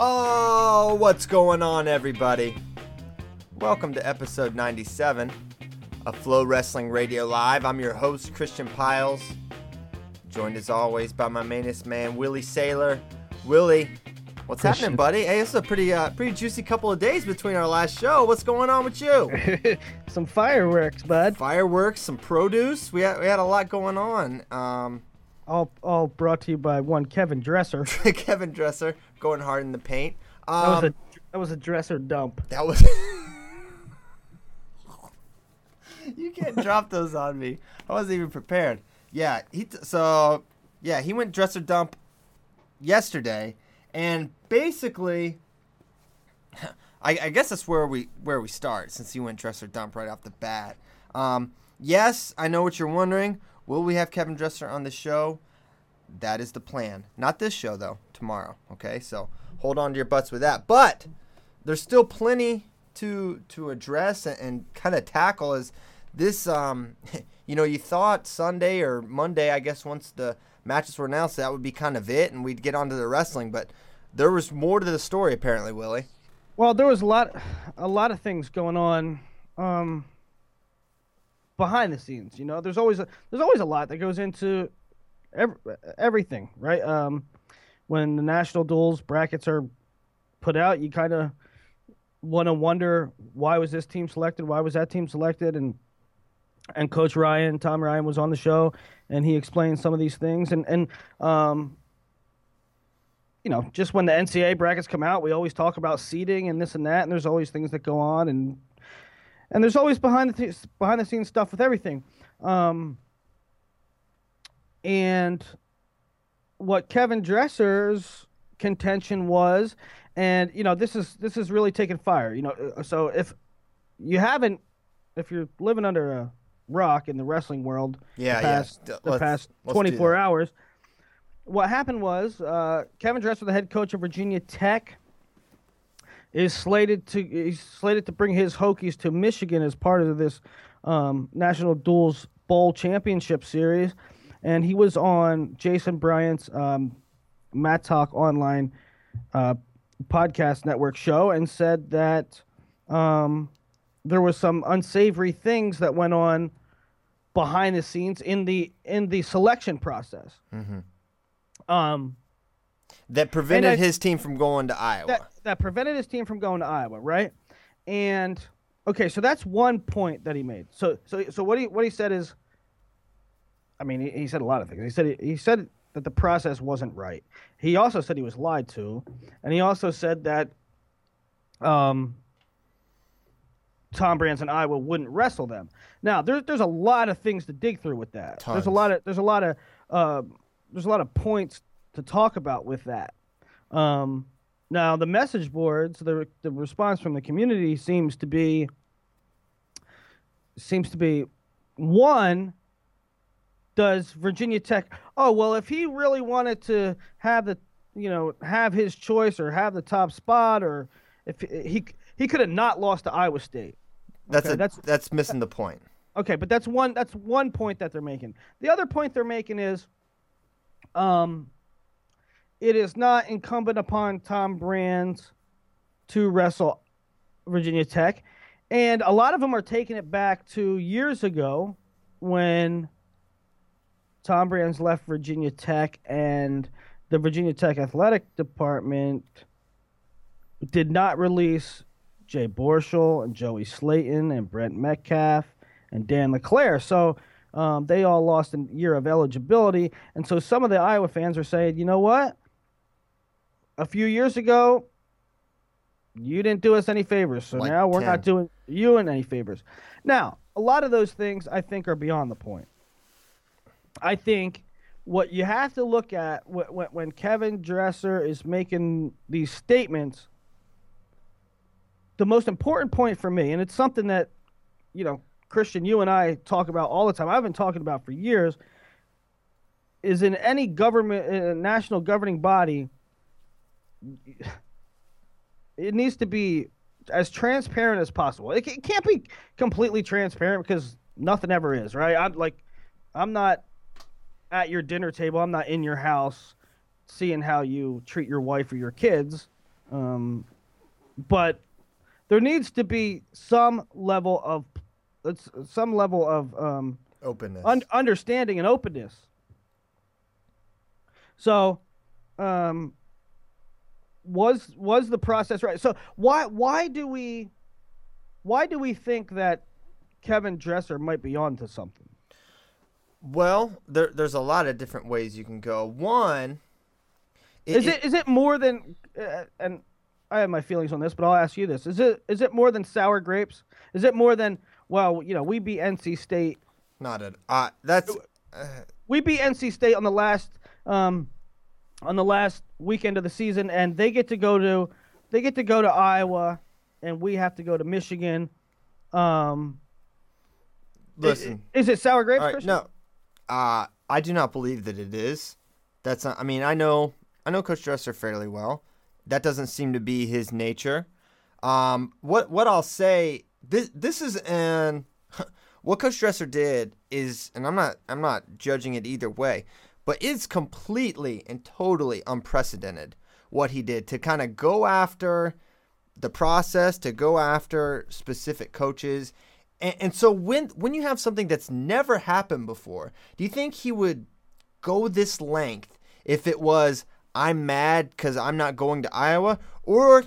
Oh, what's going on, everybody? Welcome to episode 97 of Flo Wrestling Radio Live. I'm your host, Christian Pyles, joined as always by my mainest man, Willie Saylor. Willie, what's Christian. happening, buddy? Hey, it's a pretty, uh, pretty juicy couple of days between our last show. What's going on with you? some fireworks, bud. Fireworks, some produce. We had, we had a lot going on. Um, All all brought to you by one Kevin Dresser. Kevin Dresser going hard in the paint. Um, That was a that was a dresser dump. That was. you can't drop those on me. I wasn't even prepared. Yeah, he. T- so yeah, he went dresser dump yesterday, and basically, I, I guess that's where we where we start since he went dresser dump right off the bat. Um, yes, I know what you're wondering. Will we have Kevin Dresser on the show? That is the plan. Not this show though. Tomorrow. Okay, so hold on to your butts with that. But there's still plenty to to address and, and kind of tackle. Is this um, you know, you thought Sunday or Monday, I guess, once the matches were announced, that would be kind of it, and we'd get onto the wrestling. But there was more to the story, apparently, Willie. Well, there was a lot a lot of things going on um, behind the scenes. You know, there's always a, there's always a lot that goes into every, everything, right? Um, when the national duels brackets are put out, you kind of want to wonder why was this team selected, why was that team selected, and and Coach Ryan, Tom Ryan, was on the show, and he explains some of these things, and and um, you know, just when the NCAA brackets come out, we always talk about seeding and this and that, and there's always things that go on, and and there's always behind the th- behind the scenes stuff with everything. Um, and what Kevin Dresser's contention was, and you know, this is this is really taking fire. You know, uh, so if you haven't, if you're living under a rock in the wrestling world, Yeah, the past, yeah. the Let's- past let's 24 hours. What happened was uh, Kevin Dresser, the head coach of Virginia Tech, is slated to he's slated to bring his Hokies to Michigan as part of this um, National Duels Bowl Championship Series, and he was on Jason Bryant's um, Mat Talk Online uh, podcast network show and said that um, there was some unsavory things that went on behind the scenes in the in the selection process. Um, That prevented I- his team from going to Iowa. that that prevented his team from going to Iowa, right? And okay, so that's one point that he made. So so so what he what he said is, I mean, he, he said a lot of things. He said he, he said that the process wasn't right. He also said he was lied to, and he also said that, um, Tom Brands and Iowa wouldn't wrestle them. Now there's there's a lot of things to dig through with that. There's a lot of there's a lot of uh, there's a lot of points to talk about with that. Um, now the message boards, the the response from the community seems to be seems to be one. Does Virginia Tech? Oh well, if he really wanted to have the you know have his choice or have the top spot or if he he could have not lost to Iowa State. that's okay, a, that's- that's missing the point. Okay, but that's one that's one point that they're making. The other point they're making is um it is not incumbent upon Tom Brands to wrestle Virginia Tech. And a lot of them are taking it back to years ago when Tom Brands left Virginia Tech and the Virginia Tech athletic department did not release Jay Borschel and Joey Slayton and Brent Metcalf and Dan LeClere. So um, they all lost a year of eligibility. And so some of the Iowa fans are saying, you know what? A few years ago, you didn't do us any favors. So Like now we're 10. not doing you any favors. Now, a lot of those things I think are beyond the point. I think what you have to look at when, when Kevin Dresser is making these statements, the most important point for me, and it's something that, you know, Christian, you and I talk about all the time. I've been talking about for years. Is in any government, uh, national governing body, it needs to be as transparent as possible. It, it can't be completely transparent because nothing ever is, right? I'm like, I'm not at your dinner table. I'm not in your house seeing how you treat your wife or your kids. Um, but there needs to be some level of some level of um, Openness. un- understanding and openness. So, um, was was the process right? So why why do we why do we think that Kevin Dresser might be onto something? well, there, there's a lot of different ways you can go. One, Is it is it more than uh, and I have my feelings on this, but I'll ask you this: is it is it more than sour grapes? Is it more than well, you know, we beat NC State, not at uh, that's we beat NC State on the last um on the last weekend of the season, and they get to go to they get to go to Iowa, and we have to go to Michigan. Um, listen. is it sour grapes? Right, Christian? no, uh, I do not believe that it is. That's not. I mean, I know, I know Coach Dresser fairly well. That doesn't seem to be his nature. Um, what what I'll say this this is an what Coach Dresser did is, and I'm not I'm not judging it either way, but it's completely and totally unprecedented what he did to kind of go after the process to go after specific coaches. And, and so when when you have something that's never happened before, do you think he would go this length if it was I'm mad because I'm not going to Iowa, or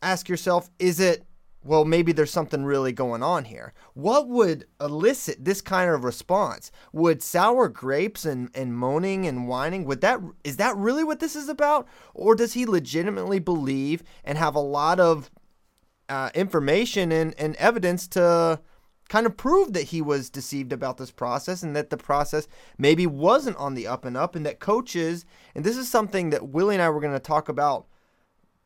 ask yourself, is it well maybe there's something really going on here? What would elicit this kind of response? Would sour grapes and, and moaning and whining would that is that really what this is about, or does he legitimately believe and have a lot of uh, information and, and evidence to kind of proved that he was deceived about this process and that the process maybe wasn't on the up and up and that coaches and this is something that Willie and I were going to talk about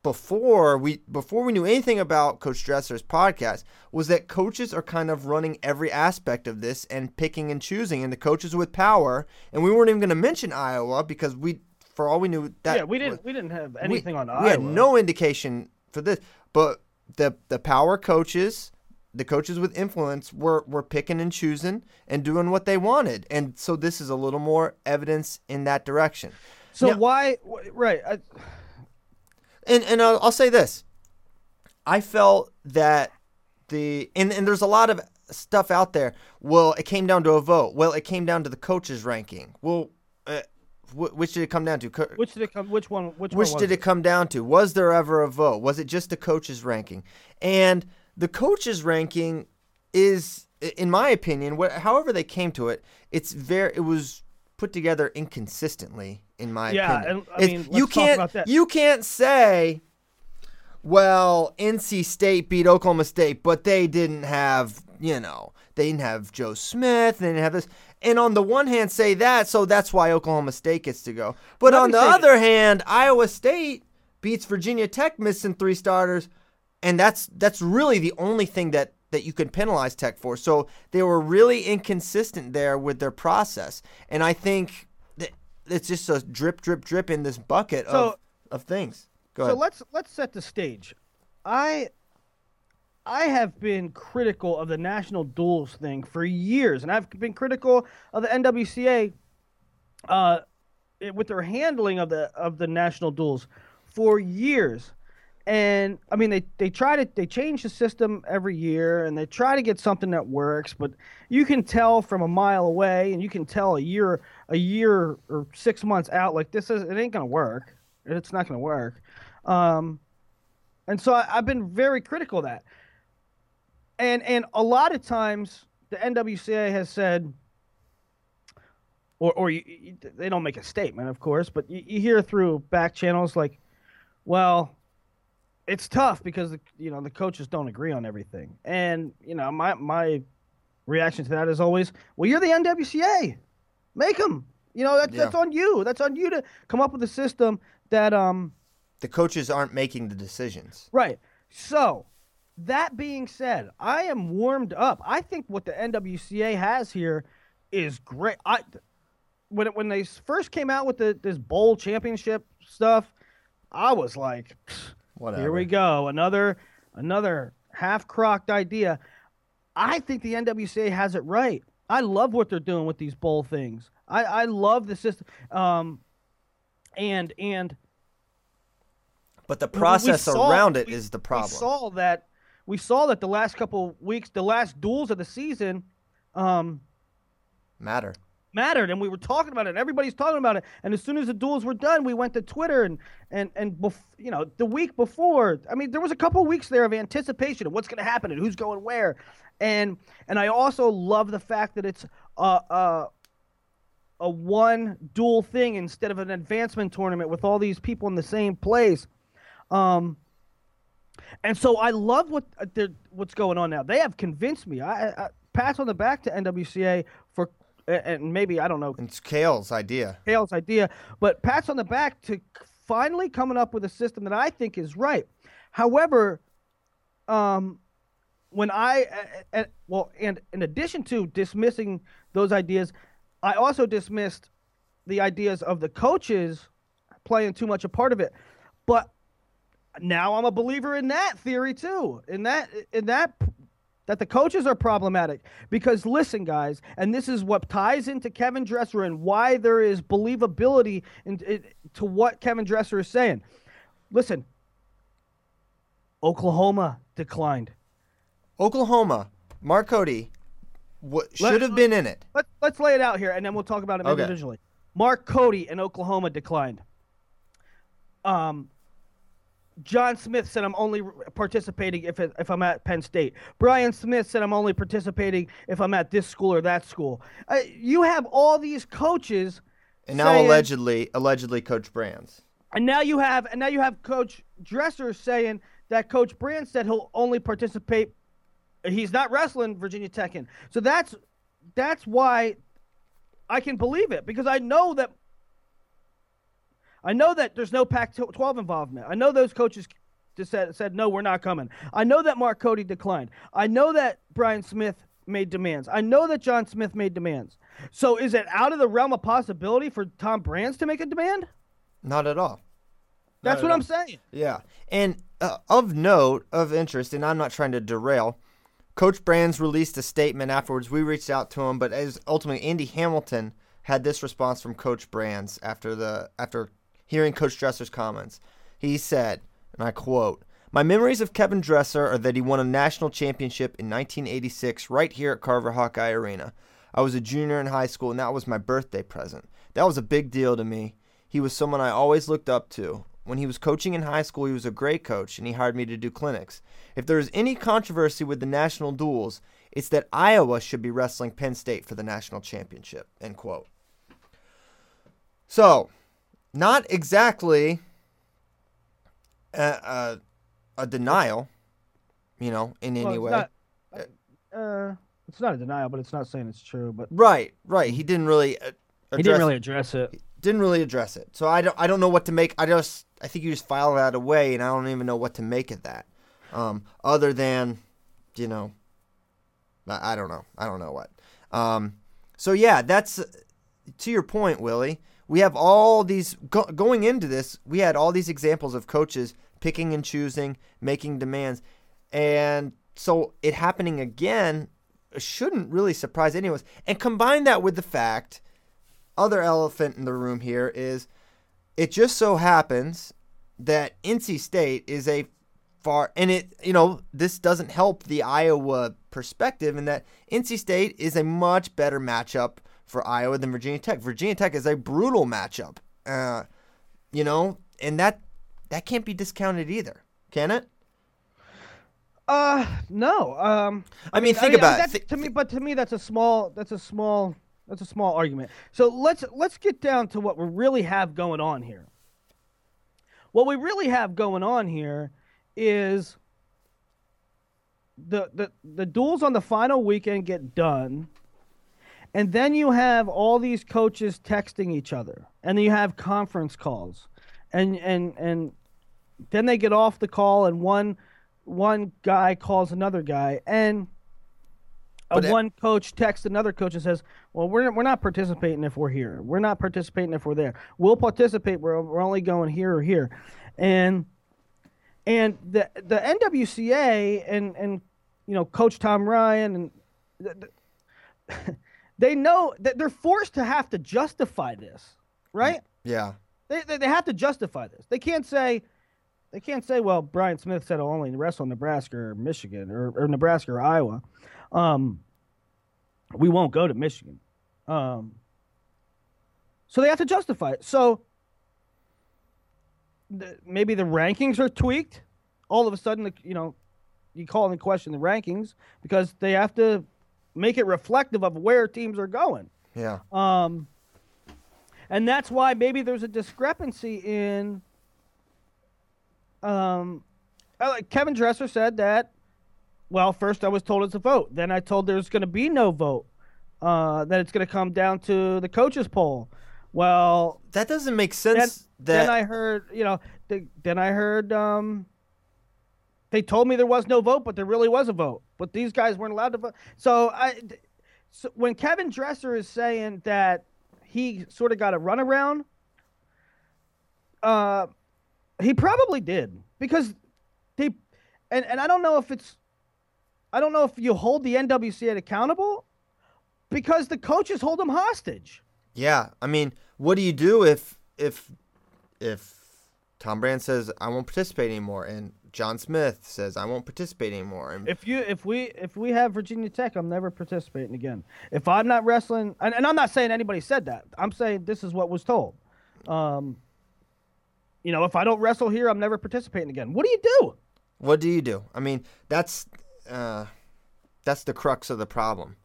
before we before we knew anything about Coach Dresser's podcast was that coaches are kind of running every aspect of this and picking and choosing and the coaches with power and we weren't even going to mention Iowa because we for all we knew that yeah, we didn't we didn't have we- anything on we Iowa. We had no indication for this, but the the power coaches, the coaches with influence, were were picking and choosing and doing what they wanted, and so this is a little more evidence in that direction. So Now- why? Right. I, And and I'll, I'll say this, I felt that the and and there's a lot of stuff out there. Well, it came down to a vote. Well, it came down to the coaches ranking. Well. Uh, wh- which did it come down to? Co- which did it come? Which one? Which, Which one did it come down to? Was there ever a vote? Was it just the coaches ranking? And the coaches ranking is, in my opinion, what, however they came to it, it's very, it was put together inconsistently. In my Yeah, opinion, and, I mean, you can't, you can't say, well, NC State beat Oklahoma State, but they didn't have, you know, they didn't have Joe Smith, they didn't have this. And on the one hand, say that, so that's why Oklahoma State gets to go. But Let on the other hand, Iowa State beats Virginia Tech, missing three starters, and that's that's really the only thing that that you can penalize Tech for. So they were really inconsistent there with their process, and I think that it's just a drip, drip, drip in this bucket of So- of things. Go So ahead. let's let's set the stage. I I have been critical of the national duels thing for years, and I've been critical of the NWCA uh, it- with their handling of the of the national duels for years. And I mean they they try to they change the system every year and they try to get something that works, but you can tell from a mile away and you can tell a year a year or six months out like this is it ain't gonna work. It's not gonna work. Um, and so I, I've been very critical of that. And and a lot of times the NWCA has said, or or you, you, they don't make a statement, of course, but you, you hear through back channels like, well, it's tough because the, you know the coaches don't agree on everything, and you know my my reaction to that is always, well, you're the NWCA, make them. You know that's Yeah. that's on you. That's on you to come up with a system that um The coaches aren't making the decisions. Right. So, that being said, I am warmed up. I think what the NWCA has here is great. I when it, when they first came out with the this bowl championship stuff, I was like, Whatever. here we go, another another half-crocked idea. I think the NWCA has it right. I love what they're doing with these bowl things. I I love the system. Um and and But the process saw- around it we- is the problem. We saw that. We saw that the last couple weeks, the last duels of the season, um, Matter. Mattered, and we were talking about it. Everybody's talking about it. And as soon as the duels were done, we went to Twitter and and and bef- you know the week before. I mean, there was a couple weeks there of anticipation of what's going to happen and who's going where, and and I also love the fact that it's uh uh a one dual thing instead of an advancement tournament with all these people in the same place. Um, and so I love what uh, what's going on now. They have convinced me. I, I pass on the back to NWCA a- and maybe I don't know It's Kale's idea. Hale's idea, but pats on the back to finally coming up with a system that I think is right. However, um, when I uh, uh, well, and in addition to dismissing those ideas, I also dismissed the ideas of the coaches playing too much a part of it. But now I'm a believer in that theory too. In that in that that the coaches are problematic because listen guys and this is what ties into Kevin Dresser and why there is believability in, in, to what Kevin Dresser is saying. Listen, Oklahoma declined. Oklahoma, Mark Cody w- Let- should have been in it. Let's let's lay it out here, and then we'll talk about it Okay. individually. Mark Cody in Oklahoma declined. Um, John Smith said I'm only participating if if I'm at Penn State. Brian Smith said I'm only participating if I'm at this school or that school. Uh, you have all these coaches, And now saying- allegedly, allegedly, Coach Brands. and now you have and now you have Coach Dresser saying that Coach Brand said he'll only participate. He's not wrestling Virginia Tech in. So that's that's why I can believe it because I know that I know that there's no Pac-12 involvement. I know those coaches just said said no, we're not coming. I know that Mark Cody declined. I know that Brian Smith made demands. I know that John Smith made demands. So is it out of the realm of possibility for Tom Brands to make a demand? Not at all. That's Not what at I'm saying. Yeah. And uh, of note, of interest, and I'm not trying to derail, Coach Brands released a statement afterwards. We reached out to him, but as ultimately Andy Hamilton had this response from Coach Brands after the after hearing Coach Dresser's comments. He said, and I quote, My memories of Kevin Dresser are that he won a national championship in 1986 right here at Carver Hawkeye Arena. I was a junior in high school, and that was my birthday present. That was a big deal to me. He was someone I always looked up to. When he was coaching in high school, he was a great coach, and he hired me to do clinics. If there is any controversy with the national duels, it's that Iowa should be wrestling Penn State for the national championship. End quote. So, not exactly a, a, a denial, you know, in any way. it's not, uh, it's not a denial, but it's not saying it's true. But Right, right. He didn't really. Uh, he didn't address- really address it. didn't really address it. So I don't I don't know what to make. I just I think you just file that away, and I don't even know what to make of that. Um, other than, you know, I, I don't know. I don't know what. Um, so yeah, that's to your point, Willie. We have all these go, going into this. We had all these examples of coaches picking and choosing, making demands, and so it happening again shouldn't really surprise anyone. And combine that with the fact other elephant in the room here is it just so happens that NC State is a far and it you know this doesn't help the Iowa perspective in that NC State is a much better matchup for Iowa than Virginia Tech. Virginia Tech is a brutal matchup, uh, you know, and that that can't be discounted either, can it? Uh, no. Um, I mean, think about it. that's- Thi- to me, but to me, that's a small. That's a small. That's a small argument. So let's let's get down to what we really have going on here. What we really have going on here is the the the duels on the final weekend get done, and then you have all these coaches texting each other, and then you have conference calls, and and and then they get off the call, and one one guy calls another guy, and a But it- one coach texts another coach and says, "Well, we're we're not participating if we're here. We're not participating if we're there. We'll participate. We're we're only going here or here," and and the the NWCA and and you know Coach Tom Ryan and the, the, they know that they're forced to have to justify this, right? yeah, They, they, they have to justify this. They can't say, they can't say, well, Brian Smith said I'll only wrestle Nebraska or Michigan or, or Nebraska or Iowa. Um, we won't go to Michigan. Um, so they have to justify it. So the, maybe the rankings are tweaked. All of a sudden, the, you know, you call in question the rankings because they have to make it reflective of where teams are going. yeah, Um, and that's why maybe there's a discrepancy in. Um, Kevin Dresser said that. Well, first I was told it's a vote. Then I told there's going to be no vote. Uh, that it's going to come down to the coaches poll. Well, that doesn't make sense. then that I heard, you know, the, then I heard um, they told me there was no vote, but there really was a vote. But these guys weren't allowed to vote. So I, so when Kevin Dresser is saying that he sort of got a runaround, uh, he probably did because they, and and I don't know if it's, I don't know if you hold the NWCA accountable, because the coaches hold them hostage. Yeah, I mean, what do you do if if if Tom Brand says I won't participate anymore, and John Smith says I won't participate anymore, and If you if we if we have Virginia Tech, I'm never participating again. If I'm not wrestling, and, and I'm not saying anybody said that. I'm saying this is what was told. Um, you know, if I don't wrestle here, I'm never participating again. What do you do? what do you do? I mean, that's uh, that's the crux of the problem.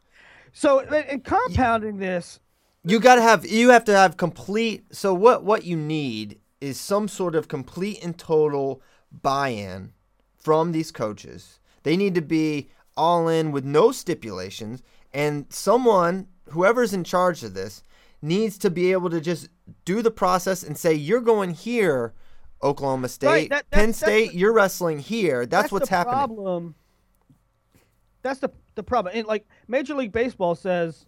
So, in compounding this, You got to have you have to have complete. So what what you need is some sort of complete and total buy-in from these coaches. They need to be all in with no stipulations, and someone whoever's in charge of this needs to be able to just do the process and say you're going here. Oklahoma State, that- Penn that's- that's State, the- you're wrestling here. That's, what's the happening. Problem. That's the the problem. And like Major League Baseball says,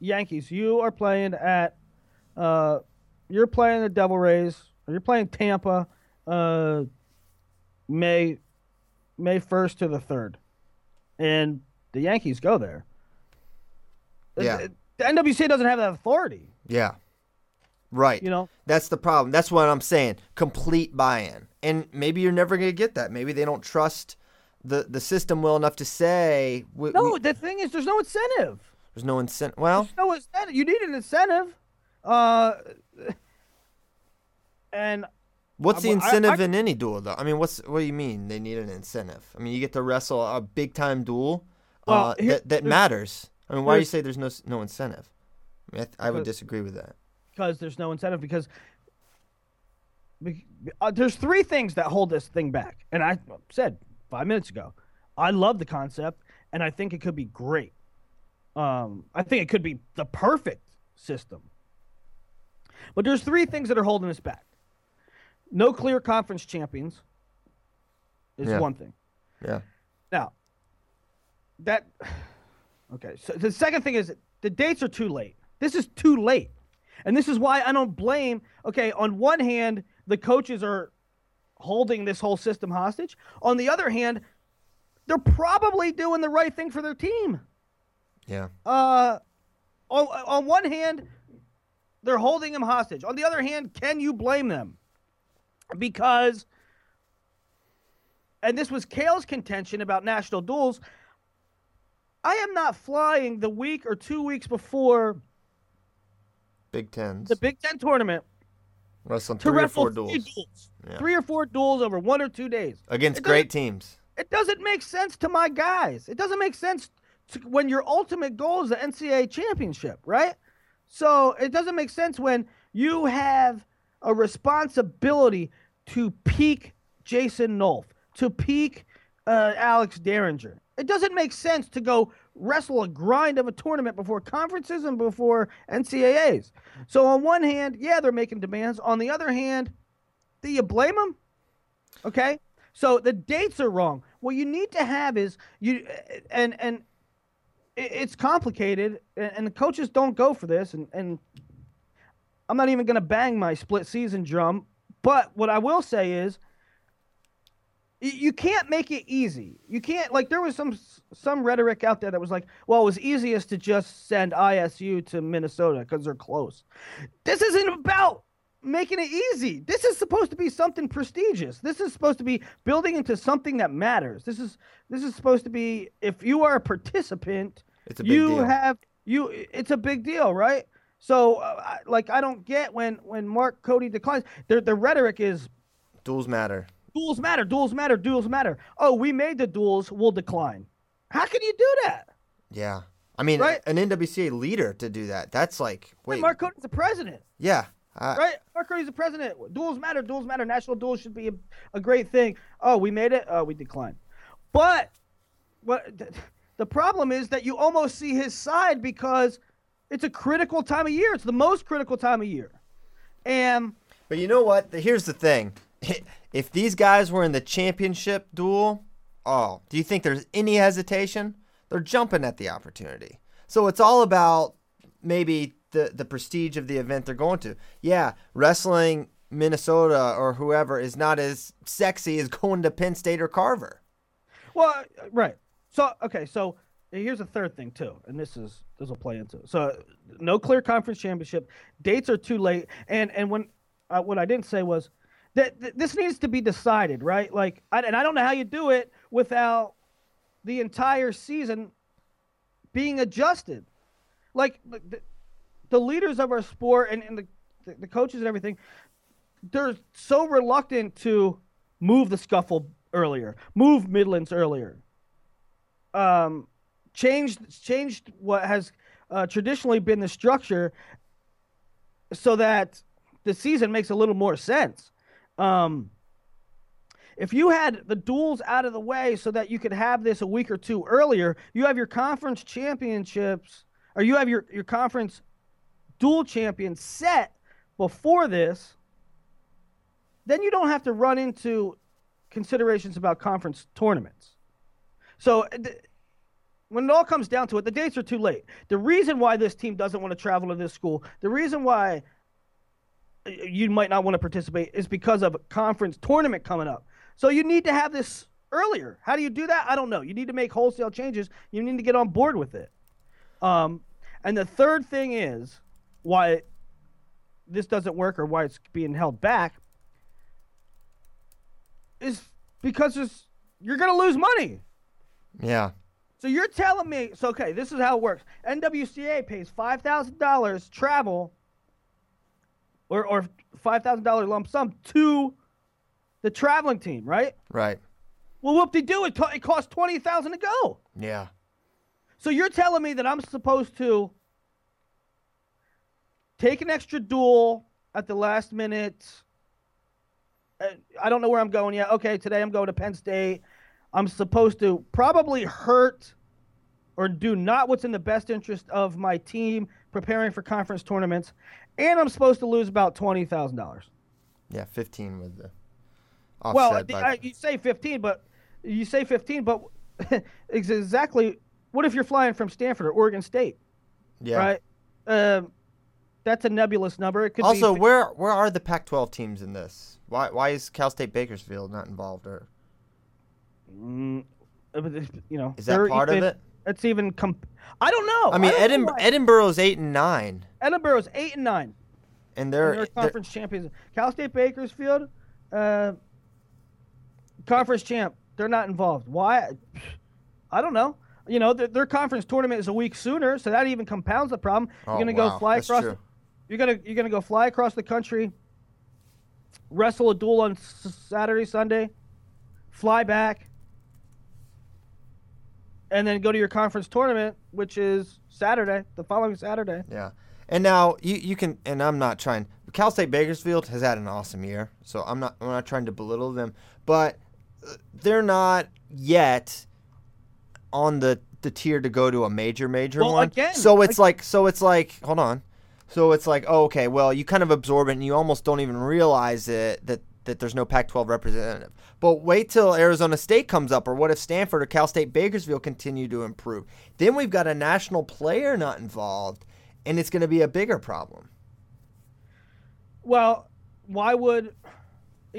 Yankees, you are playing at, uh, you're playing the Devil Rays, or you're playing Tampa, uh, May, May first to the third, and the Yankees go there. Yeah. The NWC doesn't have that authority. Yeah. Right. You know? That's the problem. That's what I'm saying. Complete buy-in. And maybe you're never going to get that. Maybe they don't trust the the system well enough to say we, No, we- the thing is, there's no incentive. there's no incentive. Well, There's no incentive. You need an incentive. Uh, and what's the well, I- incentive I- in any duel though? I mean, what's what do you mean they need an incentive? I mean, you get to wrestle a big-time duel Well, uh, here- that that matters. I mean, why do you say there's no no incentive? I, mean, I, I would disagree with that. because there's no incentive because uh, there's three things that hold this thing back and i said five minutes ago i love the concept and i think it could be great um, i think it could be the perfect system but there's three things that are holding us back no clear conference champions is Yeah. one thing Yeah. now, that okay. So the second thing is the dates are too late. This is too late, and this is why I don't blame. Okay, on one hand, the coaches are holding this whole system hostage. On the other hand, they're probably doing the right thing for their team. Yeah. Uh, on, on one hand, they're holding him hostage. On the other hand, can you blame them? Because and this was Kael's contention about national duels. I am not flying the week or two weeks before Big Tens. the Big Ten tournament Wrestling three or four three duels. duels. Yeah. Three or four duels over one or two days. Against It great teams. It doesn't make sense to my guys. It doesn't make sense to, when your ultimate goal is the NCAA championship, right? So it doesn't make sense when you have a responsibility to peak Jason Nolf, to peak uh, Alex Dieringer. It doesn't make sense to go wrestle a grind of a tournament before conferences and before NCAAs. So on one hand, yeah, they're making demands. On the other hand, do you blame them? Okay. So the dates are wrong. What you need to have is you and and it's complicated and, the coaches don't go for this and and I'm not even going to bang my split season drum, but what I will say is you can't make it easy. You can't like there was some some rhetoric out there that was like, well, it was easiest to just send ISU to Minnesota because they're close. This isn't about making it easy. This is supposed to be something prestigious. This is supposed to be building into something that matters. This is this is supposed to be if you are a participant, It's a big you deal. have you it's a big deal, right? So uh, I- like I don't get when when Mark Cody declines. The the rhetoric is Duels matter. duels matter, duels matter, duels matter. Oh, we made the duels, we'll decline. How can you do that? Yeah. I mean, Right. an NWCA leader to do that. That's like, wait. And Mark Cody's the president. yeah. I- right? Mark Cody's the president. Duels matter. Duels matter. National duels should be a, a great thing. Oh, we made it. Oh, we declined. But what th- the problem is that you almost see his side because it's a critical time of year. It's the most critical time of year, and But you know what? Here's the thing. If these guys were in the championship duel, oh, do you think there's any hesitation? They're jumping at the opportunity. So it's all about maybe the, the prestige of the event they're going to. Yeah, wrestling Minnesota or whoever is not as sexy as going to Penn State or Carver. Well, right. So okay, so here's a third thing too, and this is this will play into. So no clear conference championship dates are too late, and and when uh, what I didn't say was that th- this needs to be decided, right? Like, I, and I don't know how you do it without the entire season being adjusted. Like the, the, leaders of our sport and, and the the coaches and everything, they're so reluctant to move the scuffle earlier, move Midlands earlier, um, changed changed what has uh, traditionally been the structure, so that the season makes a little more sense. Um, if you had the duels out of the way so that you could have this a week or two earlier, you have your conference championships, or you have your, your conference dual champions set before this, then you don't have to run into considerations about conference tournaments. So uh, when it all comes down to it, the dates are too late. The reason why this team doesn't want to travel to this school, the reason why uh, you might not want to participate is because of a conference tournament coming up. So you need to have this earlier. How do you do that? I don't know. You need to make wholesale changes. You need to get on board with it. Um, and the third thing is why this doesn't work or why it's being held back is because you're going to lose money. Yeah. So you're telling me, so okay, this is how it works. NWCA pays five thousand dollars travel, or or five thousand dollar lump sum to the traveling team, right? Right. Well, whoop de do it. Co- it costs twenty thousand to go. Yeah. So you're telling me that I'm supposed to take an extra duel at the last minute? I don't know where I'm going yet. Okay, today I'm going to Penn State. I'm supposed to probably hurt or do not what's in the best interest of my team preparing for conference tournaments, and I'm supposed to lose about twenty thousand dollars. Yeah. 15 with the Well, the- by- I, you say 15, but you say 15, but exactly what if you're flying from Stanford or Oregon State, yeah. right? Um, that's a nebulous number. It could Also, be where where are the Pac-12 teams in this? Why why is Cal State Bakersfield not involved? Or Mm, uh, you know, is that part even, of it? It's even comp- I don't know. I mean, don't know Edinboro why. Edinboro's eight and nine, Edinboro's eight and nine. and And they're, they're they're conference champions. Cal State Bakersfield, Uh, conference champ, they're not involved. Why? I don't know. You know, their, their conference tournament is a week sooner, so that even compounds the problem. You're Oh, gonna wow. go fly That's across. The, you're gonna you're gonna go fly across the country, wrestle a duel on s- Saturday, Sunday, fly back, and then go to your conference tournament, which is Saturday, the following Saturday. Yeah. And now you, you can and I'm not trying Cal State Bakersfield has had an awesome year, so I'm not I'm not trying to belittle them, but uh, they're not yet on the the tier to go to a major major Well, one. again, so it's like so it's like hold on. So it's like oh, okay, well you kind of absorb it and you almost don't even realize it that that there's no Pac-12 representative. But wait till Arizona State comes up, or what if Stanford or Cal State Bakersfield continue to improve? Then we've got a national player not involved, and it's going to be a bigger problem. Well, why would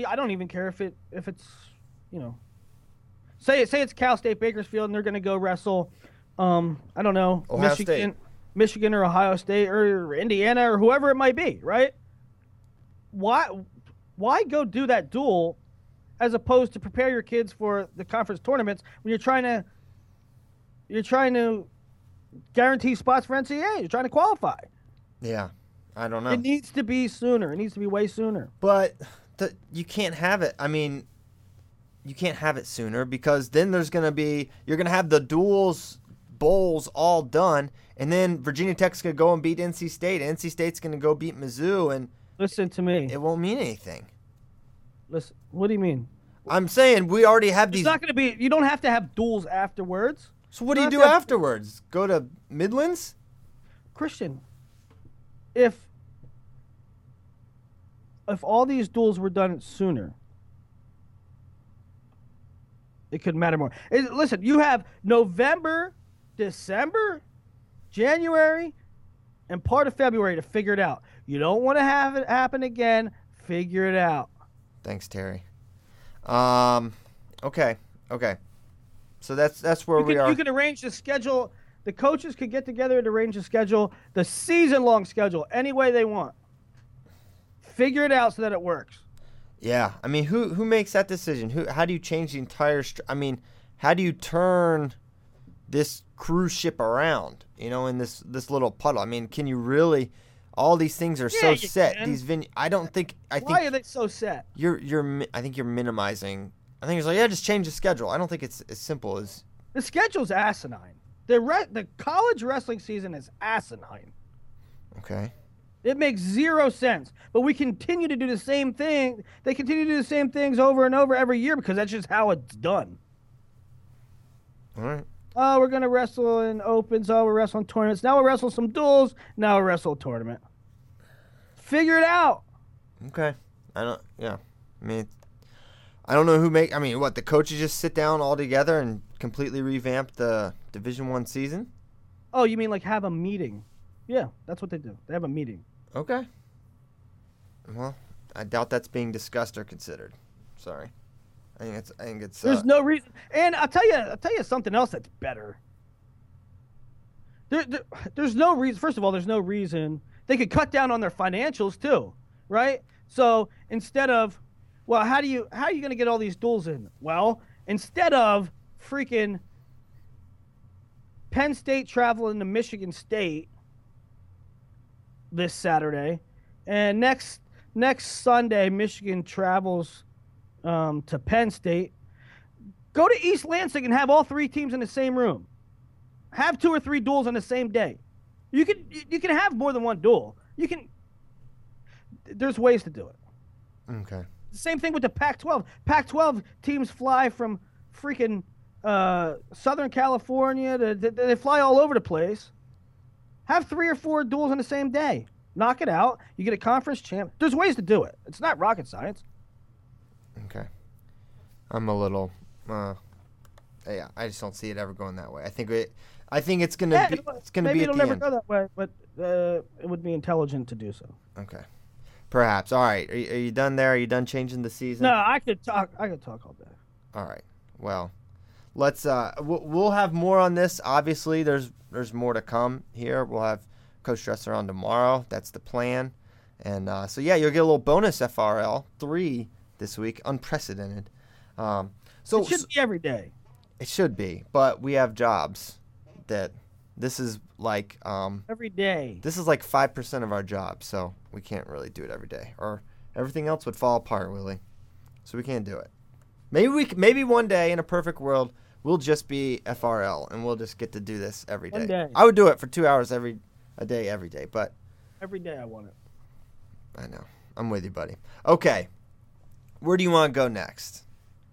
I don't even care if it if it's you know say say it's Cal State Bakersfield and they're going to go wrestle um I don't know Ohio Michigan State. Michigan or Ohio State or Indiana or whoever it might be, right? Why why go do that duel as opposed to prepare your kids for the conference tournaments when you're trying to you're trying to guarantee spots for NCAA, you're trying to qualify. Yeah, I don't know. It needs to be sooner. It needs to be way sooner. But the, you can't have it. I mean, you can't have it sooner because then there's going to be you're going to have the duels bowls all done, and then Virginia Tech's going to go and beat NC State. NC State's going to go beat Mizzou, and Listen to me. it won't mean anything. Listen. What do you mean? I'm saying we already have these. It's not going to be. You don't have to have duels afterwards. so what do you do that- afterwards? Go to Midlands? Christian, if if all these duels were done sooner, it could matter more. It- listen, you have November, December, January, and part of February to figure it out. You don't want to have it happen again. Figure it out. Thanks, Terry. Um, okay, okay. So that's that's where You we can, are. you can arrange the schedule. The coaches could get together and arrange the schedule, the season long schedule, any way they want. Figure it out so that it works. Yeah, I mean, who who makes that decision? Who? How do you change the entire? Str- I mean, how do you turn this cruise ship around? You know, in this this little puddle. I mean, can you really? All these things are so Yeah, you set. can. These ven- I don't think. I think. Why are they so set? you're you're. I think you're minimizing. I think it's like yeah, just change the schedule. I don't think it's as simple as. The schedule's asinine. The re- the college wrestling season is asinine. Okay. It makes zero sense. But we continue to do the same thing. They continue to do the same things over and over every year because that's just how it's done. All right. Oh, we're gonna wrestle in opens. Oh, we're wrestling tournaments. Now we'll wrestle some duels. Now we'll wrestle a tournament. Figure it out. Okay. I don't. Yeah. I mean, I don't know who make. I mean, what the coaches just sit down all together and completely revamp the Division One season? Oh, you mean like have a meeting? Yeah, that's what they do. They have a meeting. Okay. Well, I doubt that's being discussed or considered. Sorry. I think it's. I think it's. There's uh, no reason. And I'll tell you, I'll tell you something else that's better. There, there, there's no reason. First of all, there's no reason they could cut down on their financials too, right? So instead of, well, how do you how are you going to get all these duels in? Well, instead of freaking Penn State traveling to Michigan State this Saturday, and next next Sunday Michigan travels um, to Penn State. Go to East Lansing and have all three teams in the same room. Have two or three duels on the same day. You can you- can have more than one duel. You can. There's ways to do it. okay. Same thing with the Pac-12. Pac-12 teams fly from freaking uh, Southern California. To, they- they fly all over the place. Have three or four duels on the same day. Knock it out. You get a conference champ. There's ways to do it. It's not rocket science. Okay. I'm a little. Uh, yeah, I just don't see it ever going that way. I think it. I think it's gonna Yeah, be. It's gonna maybe be at it'll never end. go that way, but uh, it would be intelligent to do so. Okay. Perhaps. All right. Are you, are you done there? Are you done changing the season? No, I could talk. I could talk all day. All right. Well, let's. Uh, we'll, we'll have more on this. Obviously, there's there's more to come here. We'll have Coach Dresser on tomorrow. That's the plan. And uh, so yeah, you'll get a little bonus FRL three this week, unprecedented. Um, so it should be every day. it should be, but we have jobs that this is like um, Every day. this is like five percent of our job, so we can't really do it every day, or everything else would fall apart, Willie. So we can't do it. Maybe we, maybe one day in a perfect world, we'll just be FRL and we'll just get to do this every day. One day. I would do it for two hours every a day, every day, but Every day I want it. I know I'm with you, buddy. Okay, where do you want to go next?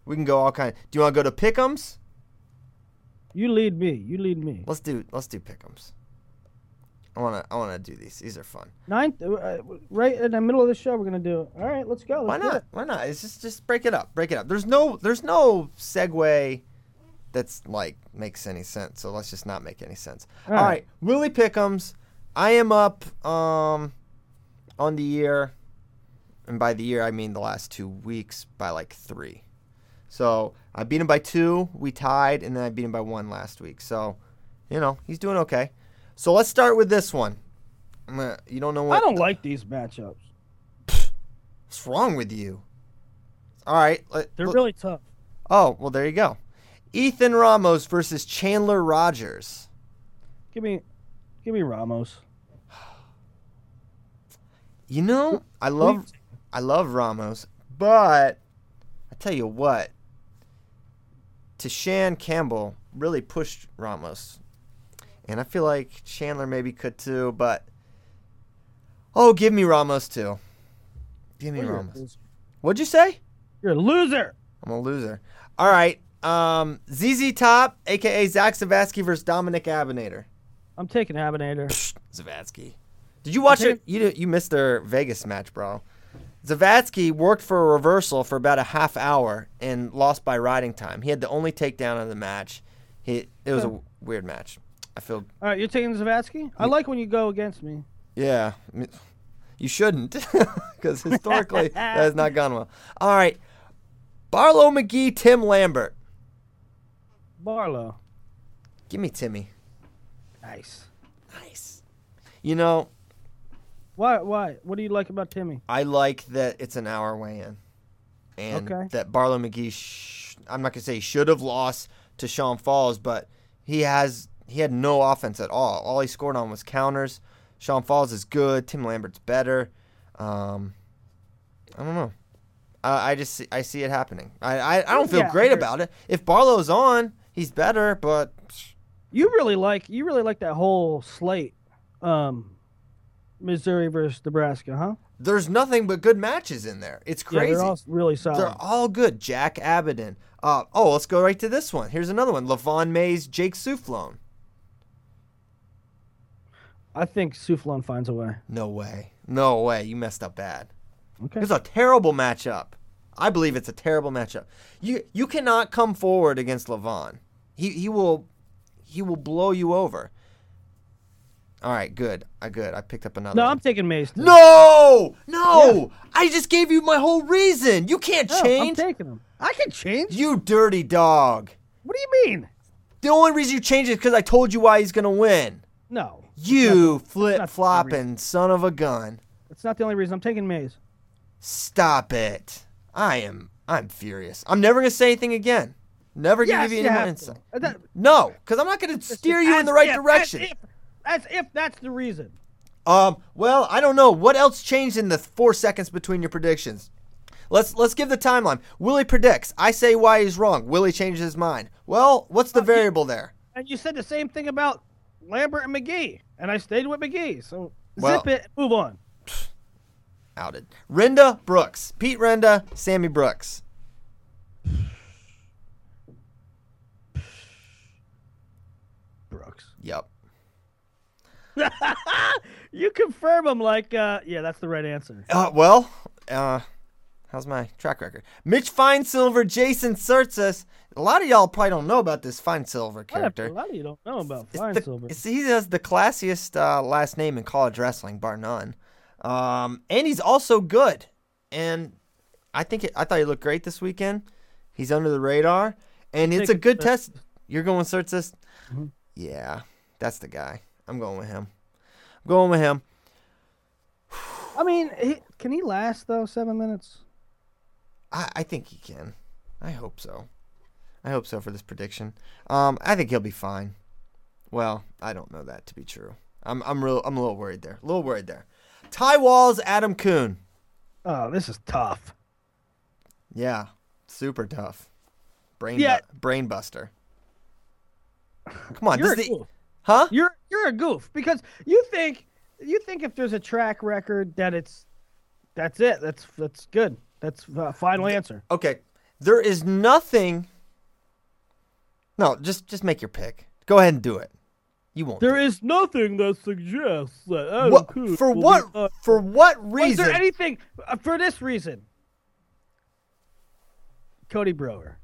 We can go all kind. do you want to go to Pick'ems? You lead me. You lead me. Let's do let's do Pick'ems. I wanna I wanna do these. These are fun. Ninth, uh, right in the middle of the show, we're gonna do it. All right, let's go. Why Let's do not? it. Why not? It's just just break it up. Break it up. There's no there's no segue that's like makes any sense. So let's just not make any sense. All All right, right. Willie Pickums. I am up um on the year, and by the year I mean the last two weeks by like three. So I beat him by two. We tied, and then I beat him by one last week. So, you know, he's doing okay. So let's start with this one. I'm gonna, you don't know what I don't like these matchups. what's wrong with you. All right, let- They're really tough. Oh, well, there you go. Ethan Ramos versus Chandler Rogers. Give me, give me Ramos. You know, I love I love Ramos, but I tell you what, Tashan Campbell really pushed Ramos. And I feel like Chandler maybe could too, but oh, give me Ramos too. Give me You're Ramos. What'd you say? You're a loser. I'm a loser. All right. Um, ZZ Top, aka Zach Zavatsky versus Dominic Abounader. I'm taking Abounader. Zavatsky. Did you watch it? You you missed their Vegas match, bro. Zavatsky worked for a reversal for about a half hour and lost by riding time. He had the only takedown of the match. He it was a weird match. I feel All right, you're taking Zavatsky. I like when you go against me. yeah. You shouldn't, because historically that has not gone well. All right, Barlow McGhee, Tim Lambert. Barlow. Give me Timmy. Nice. Nice. You know, Why? Why? What do you like about Timmy? I like that it's an hour weigh-in, and Okay. that Barlow McGhee. Sh- I'm not gonna say he should have lost to Sean Falls, but he has he had no offense at all. All he scored on was counters. Sean Falls is good. Tim Lambert's better. Um, I don't know. I, I just see, I see it happening. I I, I don't feel Yeah, great about it. If Barlow's on, he's better, but You really like you really like that whole slate, um, Missouri versus Nebraska, huh? there's nothing but good matches in there. It's Yeah, crazy. they're all really solid. They're all good. Jack Abaddon. Uh, oh, let's go right to this one. Here's another one. Levon Mays, Jake Soufflon. I think Soufflon finds a way. No way. No way. You messed up bad. Okay. It's a terrible matchup. I believe it's a terrible matchup. You you cannot come forward against Levon. He he will he will blow you over. All right, good. I good. I picked up another. No, one. I'm taking Mace. too. No, no. I just gave you my whole reason. You can't No, I'm change. taking him. I can change. you dirty dog. What do you mean? The only reason you changed is because I told you why he's gonna win. No. You flip flopping son of a gun. That's not the only reason I'm taking Maze. Stop it. I am I'm furious. I'm never gonna say anything again. Never gonna give you you any more insight. that- No, because I'm not gonna steer you in the right if- direction. As if, that's the reason. Um, well, I don't know. What else changed in the four seconds between your predictions? Let's let's give the timeline. Willie predicts. I say why he's wrong. Willie changes his mind. Well, what's the variable there? And you said the same thing about Lambert and McGhee, and I stayed with McGhee. So Well- zip it, move on. Outed. Renda Brooks. Pete Renda, Sammy. Brooks. You confirm them like, uh, yeah, that's the right answer. Uh, well, uh, how's my track record? Mitch Finesilver, Jason Surtsas. A lot of y'all probably don't know about this Finesilver A character. A lot of you don't know about It's Fine the- Silver. it's- he has the classiest uh, last name in college wrestling, bar none. Um, and he's also good. And I think it, I thought he looked great this weekend. He's under the radar, and it's a good test. You're going Surtsas? Mm-hmm. Yeah, that's the guy. I'm going with him. I'm going with him. I mean, he, can he last though? Seven minutes? I, I think he can. I hope so. I hope so for this prediction. Um, I think he'll be fine. Well, I don't know that to be true. I'm I'm real I'm a little worried there. A little worried there. Ty Walz, Adam Coon. Oh, this is tough. Yeah, super tough. Brain Yeah. bu- brain buster. Come on, You're this is the, goof. Huh? You're you're a goof because you think you think if there's a track record that it's that's it. That's that's good. That's uh, final answer. Okay, there is nothing. No, just just make your pick. Go ahead and do it. You won't. There is nothing that suggests that Adam What, for will be what on- for what reason? there anything uh, for this reason? Cody Brewer.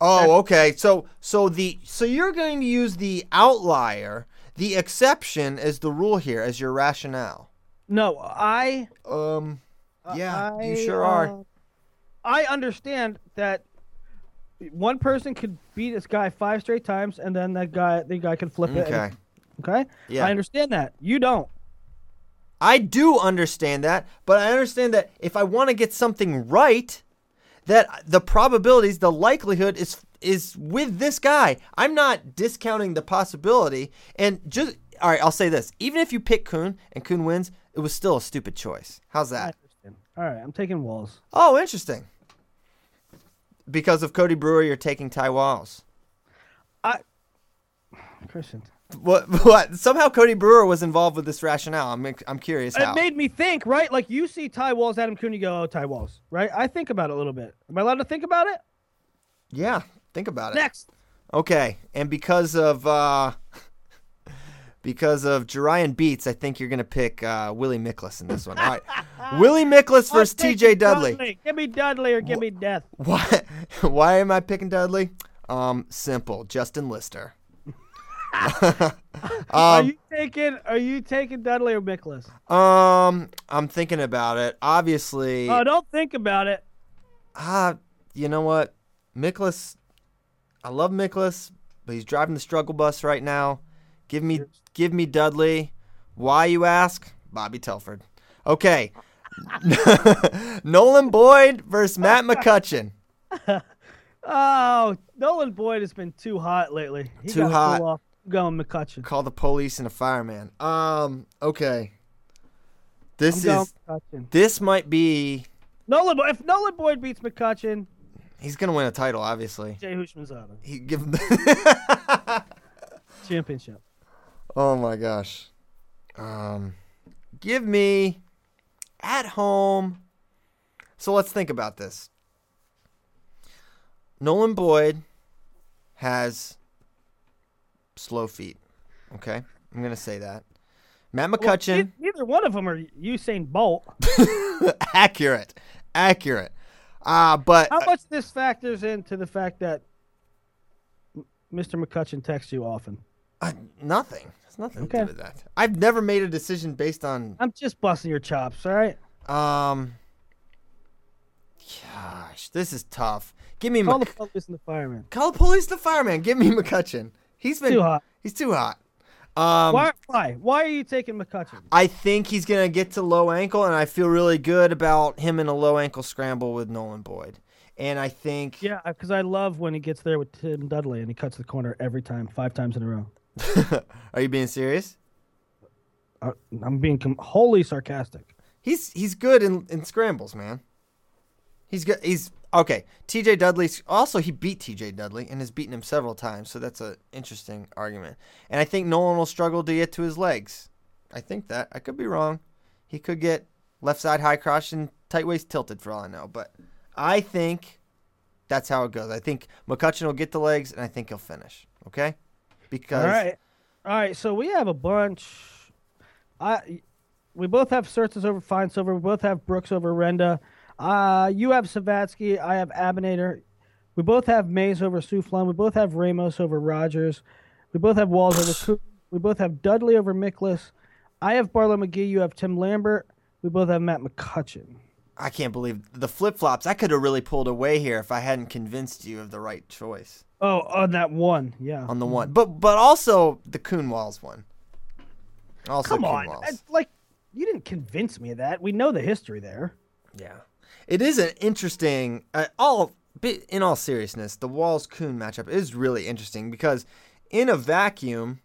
Oh, okay. So so the so you're going to use the outlier, the exception as the rule here as your rationale. No, I. Um yeah, I, you sure are. uh, I understand that one person could beat this guy five straight times, and then that guy, the guy can flip it. Okay. and- okay. Yeah. I understand that. You don't. I do understand that, but I understand that if I want to get something right, that the probabilities, the likelihood is is with this guy. I'm not discounting the possibility. And just all right, I'll say this: even if you pick Coon and Coon wins, it was still a stupid choice. How's that? All right, I'm taking Walz. Oh, interesting. Because of Cody Brewer, you're taking Ty Walz. I Christian. What? What? Somehow Cody Brewer was involved with this rationale. I'm I'm curious how. It made me think, right? Like you see Ty Walz, Adam you go, oh, Ty Walz, right? I think about it a little bit. Am I allowed to think about it? yeah, think about it. Next. Okay, and because of uh, because of Jerian Beats, I think you're gonna pick uh, Willie Miklus in this one. All right, Willie Miklus versus T.J. Dudley. Give me Dudley or give me death. Why? Why am I picking Dudley? Um, simple. Justin Lister. are um, you taking? Are you taking Dudley or Miklus? um, I'm thinking about it. Obviously, Oh, don't think about it. ah, you know what, Miklus. I love Miklus, but he's driving the struggle bus right now. Give me, give me Dudley. Why you ask? Bobby Telford. Okay. Nolan Boyd versus Matt McCutcheon. Oh, Nolan Boyd has been too hot lately. He Too hot. Cool off. I'm going McCutcheon. Call the police and a fireman. Um. Okay. This I'm is. This might be. Nolan. If Nolan Boyd beats McCutcheon, He's gonna win a title, obviously. Jay Hushmanzada He give him. the championship. oh my gosh. Um. Give me. At home. So let's think about this. Nolan Boyd has slow feet. Okay, I'm gonna say that. Matt McCutcheon. ne- neither one of them are Usain Bolt. accurate, accurate. Uh, but How much this factors into the fact that Mr. McCutcheon texts you often? uh, nothing. It's nothing to do with that. I've never made a decision based on I'm just busting your chops, all right? um. Gosh, this is tough. Give me Call Mc- the police and the fireman. call the police, the fireman. Give me McCutcheon. He's been Too hot. He's too hot. Um, Why? Why? Why are you taking McCutcheon? I think he's gonna get to low ankle, and I feel really good about him in a low ankle scramble with Nolan Boyd. And I think Yeah, because I love when he gets there with Tim Dudley and he cuts the corner every time, five times in a row. Are you being serious? Uh, I'm being com- wholly sarcastic. He's he's good in, in scrambles, man. He's good. He's okay. T.J. Dudley also he beat T.J. Dudley and has beaten him several times, so that's an interesting argument. And I think Nolan will struggle to get to his legs. I think that I could be wrong. He could get left side high cross and tight waist tilted for all I know, but I think that's how it goes. I think McCutcheon will get the legs, and I think he'll finish. Okay, because All right, all right. So we have a bunch. I, we both have Surtis over Finesilver. We both have Brooks over Renda. Uh, you have Zavatsky. I have Abounader. We both have Mays over Souflon. We both have Ramos over Rogers. We both have Walz over Coop. We both have Dudley over Miklus. I have Barlow McGhee. You have Tim Lambert. We both have Matt McCutcheon. I can't believe the flip flops. I could have really pulled away here if I hadn't convinced you of the right choice. Oh, on that one, yeah. on the one, but but also the Coon Walz one. Also Come on, Walz. Like you didn't convince me of that. We know the history there. Yeah. It is an interesting. Uh, all in all seriousness, the Walz Coon matchup is really interesting because in a vacuum,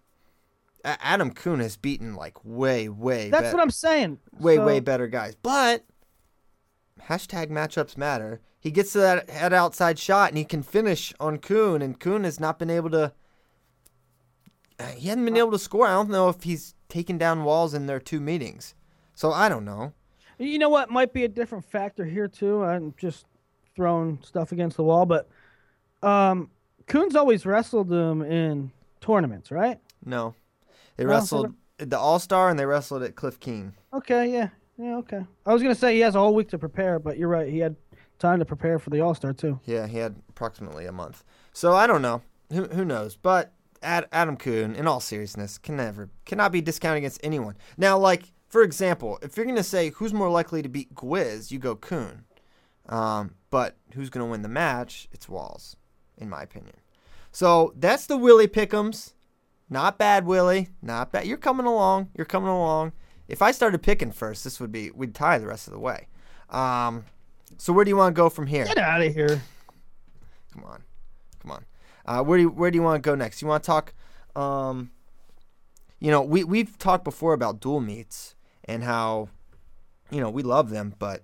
Adam Coon has beaten like way, way. That's what I'm saying. Way, so... way better guys, but hashtag matchups matter. He gets to that head outside shot and he can finish on Coon, and Coon has not been able to. Uh, he hasn't been able to score. I don't know if he's taken down Walz in their two meetings, so I don't know. You know what might be a different factor here too. I'm just throwing stuff against the wall, but um, Coon's always wrestled him in tournaments, right? No, they no, wrestled the All Star and they wrestled at Cliff Keen. Okay, yeah, yeah, okay. I was gonna say he has a whole week to prepare, but you're right. He had time to prepare for the All Star too. Yeah, he had approximately a month. So I don't know. Who who knows? But Ad, Adam Coon, in all seriousness, can never cannot be discounted against anyone. Now, like for example, if you're gonna say who's more likely to beat Gwiz, you go Coon. Um, but who's gonna win the match? It's Walz, in my opinion. So that's the Willie Pickums. Not bad, Willie. Not bad. You're coming along. You're coming along. If I started picking first, this would be we'd tie the rest of the way. Um, so where do you want to go from here? Get out of here. Come on, come on. Uh, where do you, where do you want to go next? You want to talk? Um, you know, we we've talked before about dual meets and how, you know, we love them, but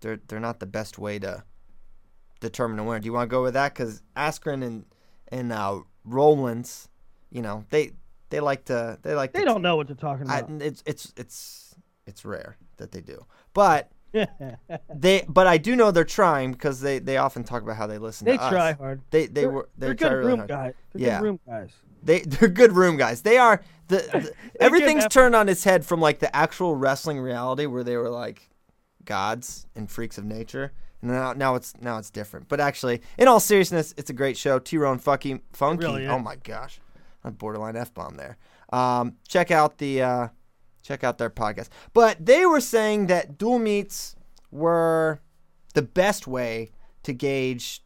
they're they're not the best way to determine a winner. Do you want to go with that? Because Askren and and uh, Rollins, you know, they they like to they like they to, don't know what they're talking about. I, it's it's it's it's rare that they do, but they but I do know they're trying because they they often talk about how they listen. They to try us. hard. They they they're, were they're, they're good really room hard. guys. They're yeah. good room guys. They they're good room guys. They are the, the everything's turned on its head from like the actual wrestling reality where they were like gods and freaks of nature. And now, now it's now it's different. But actually, in all seriousness, it's a great show. Tyrone Funky Funky. Really oh my gosh, a borderline f bomb there. Um, check out the uh, check out their podcast. But they were saying that dual meets were the best way to gauge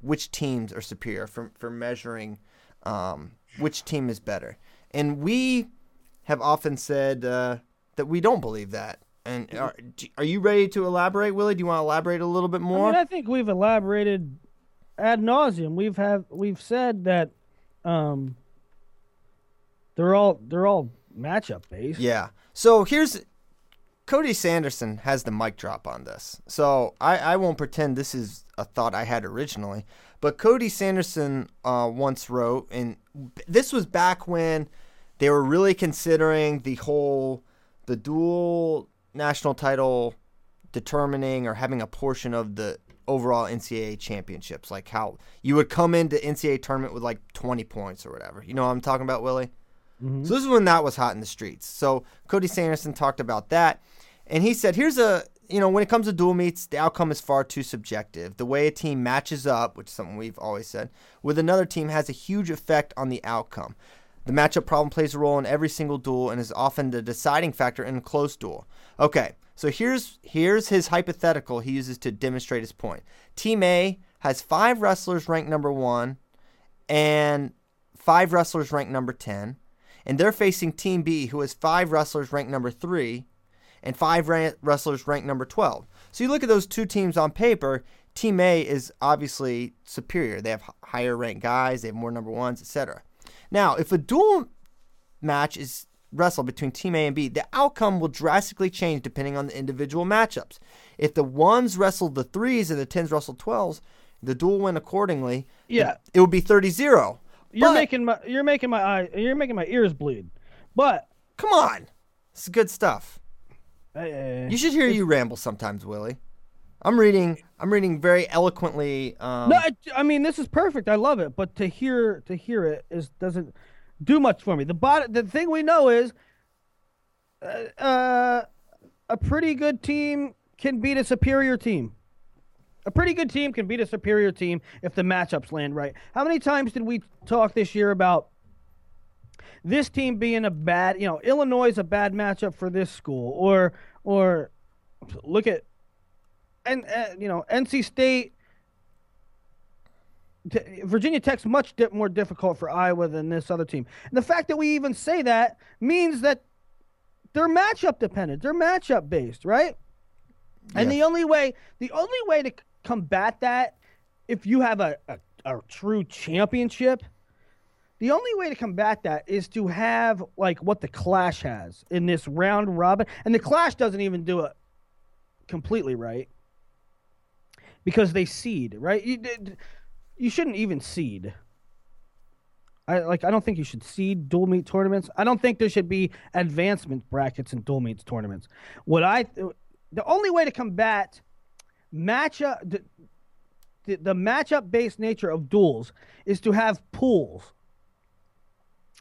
which teams are superior for for measuring um, which team is better. And we have often said uh, that we don't believe that. And are, are you ready to elaborate, Willie? Do you want to elaborate a little bit more? I, mean, I think we've elaborated ad nauseum. We've have we've said that um, they're all they're all matchup based. Yeah. So here's Cody Sanderson has the mic drop on this. So I, I won't pretend this is a thought I had originally. But Cody Sanderson uh, once wrote, and this was back when they were really considering the whole the dual national title determining or having a portion of the overall NCAA championships. Like how you would come into NCAA tournament with like 20 points or whatever. You know what I'm talking about, Willie? Mm-hmm. So this is when that was hot in the streets. So Cody Sanderson talked about that, and he said, "Here's a you know when it comes to dual meets, the outcome is far too subjective. The way a team matches up, which is something we've always said, with another team has a huge effect on the outcome." The matchup problem plays a role in every single duel and is often the deciding factor in a close duel. Okay, so here's here's his hypothetical he uses to demonstrate his point. Team A has five wrestlers ranked number one and five wrestlers ranked number ten, and they're facing Team B, who has five wrestlers ranked number three and five wrestlers ranked number twelve. So you look at those two teams on paper. Team A is obviously superior. They have higher ranked guys. They have more number ones, etc. Now, if a dual match is wrestled between Team A and B, the outcome will drastically change depending on the individual matchups. If the ones wrestle the threes and the tens wrestle twelves, the dual win accordingly. Yeah, it would be 30-0. You're but, making my you're making my eye you're making my ears bleed. But come on, is good stuff. You should hear you ramble sometimes, Willie. I'm reading. I'm reading very eloquently. Um, no, I, I, mean this is perfect. I love it, but to hear to hear it is doesn't do much for me. The bot, the thing we know is, uh, uh, a pretty good team can beat a superior team. A pretty good team can beat a superior team if the matchups land right. How many times did we talk this year about this team being a bad, you know, Illinois is a bad matchup for this school, or or look at and uh, you know NC State, Virginia Tech's much di- more difficult for Iowa than this other team. And the fact that we even say that means that they're matchup dependent. They're matchup based, right? And the only way, the only way to combat that, if you have a, a, a true championship, the only way to combat that is to have like what the Clash has in this round robin, and the Clash doesn't even do it completely right because they seed right. You you shouldn't even seed. I like. I don't think you should seed dual meet tournaments. I don't think there should be advancement brackets in dual meets tournaments. What I the only way to combat matchup the, the matchup based nature of duels is to have pools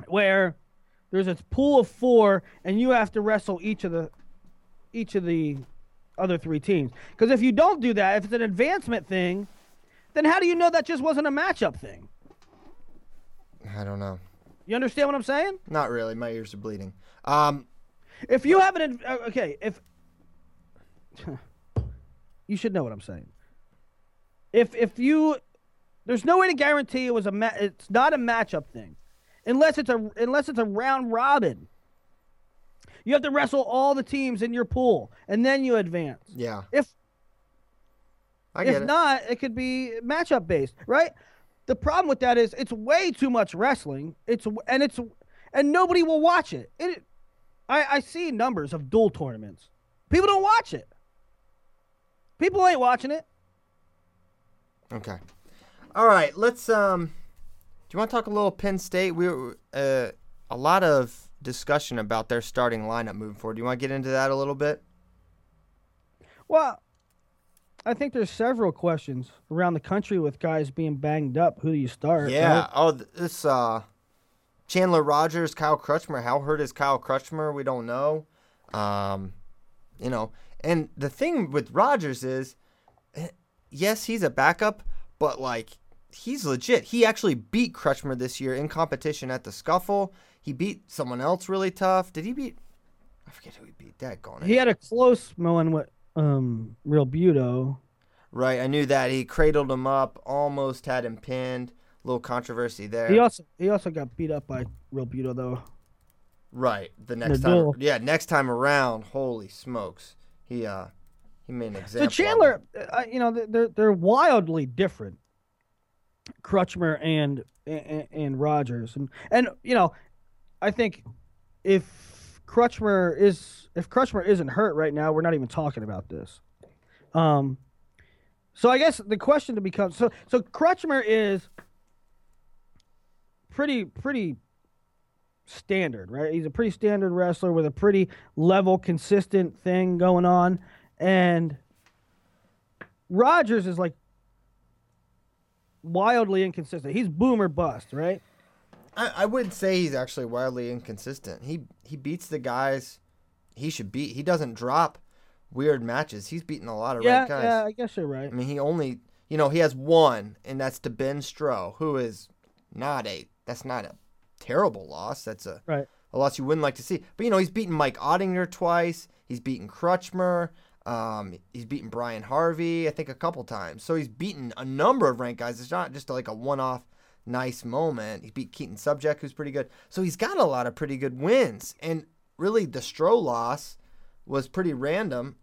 where there's a pool of four and you have to wrestle each of the each of the other three teams. Because if you don't do that, if it's an advancement thing, then how do you know that just wasn't a matchup thing? I don't know. You understand what I'm saying? Not really. My ears are bleeding. Um, If you have an uh, okay, if you should know what I'm saying. If if you there's no way to guarantee it was a ma- it's not a matchup thing. Unless it's a unless it's a round robin. You have to wrestle all the teams in your pool and then you advance. yeah, If I get if it. not, it could be matchup based, right? The problem with that is it's way too much wrestling. It's and it's and nobody will watch it. It I, I see numbers of dual tournaments. People don't watch it. People ain't watching it. Okay. All right. Let's. Um. Do you want to talk a little Penn State? We were uh, a lot of discussion about their starting lineup moving forward. Do you want to get into that a little bit? Well, I think there's several questions around the country with guys being banged up. Who do you start? Yeah. right? Oh, this uh, Chandler Rogers, Kyle Crutchmer. How hurt is Kyle Crutchmer? We don't know. Um, you know, and the thing with Rogers is, eh, yes, he's a backup, but like he's legit. He actually beat Crutchmer this year in competition at the scuffle. He beat someone else really tough. Did he beat? I forget who he beat. That going. He had a close one with um Real Buto. Right, I knew that. He cradled him up, almost had him pinned. A little controversy there. He also he also got beat up by Real Buto though. Right. The next The time, duel. yeah, next time around, holy smokes, he uh, he made an example. So Chandler, uh, you know, they're they're wildly different. Crutchmer and and, and Rogers, and and you know, I think if Crutchmer is if Crutchmer isn't hurt right now, we're not even talking about this. Um, so I guess the question to become so so Crutchmer is pretty pretty standard, right? He's a pretty standard wrestler with a pretty level, consistent thing going on, and Rogers is like wildly inconsistent. He's boomer bust, right? I, I wouldn't say he's actually wildly inconsistent. He he beats the guys he should beat. He doesn't drop weird matches. He's beating a lot of Yeah, right guys. yeah, I guess you're right. I mean, he only you know he has one, and that's to Ben Stroh, who is not a that's not a terrible loss. That's a Right. a loss you wouldn't like to see. But you know, he's beaten Mike Ottinger twice. He's beaten Crutchmer. Um, he's beaten Brian Harvey, I think, a couple times. So he's beaten a number of ranked guys. It's not just like a one-off nice moment. He beat Keaton Subject, who's pretty good. So he's got a lot of pretty good wins. And really, the Stroh loss was pretty random,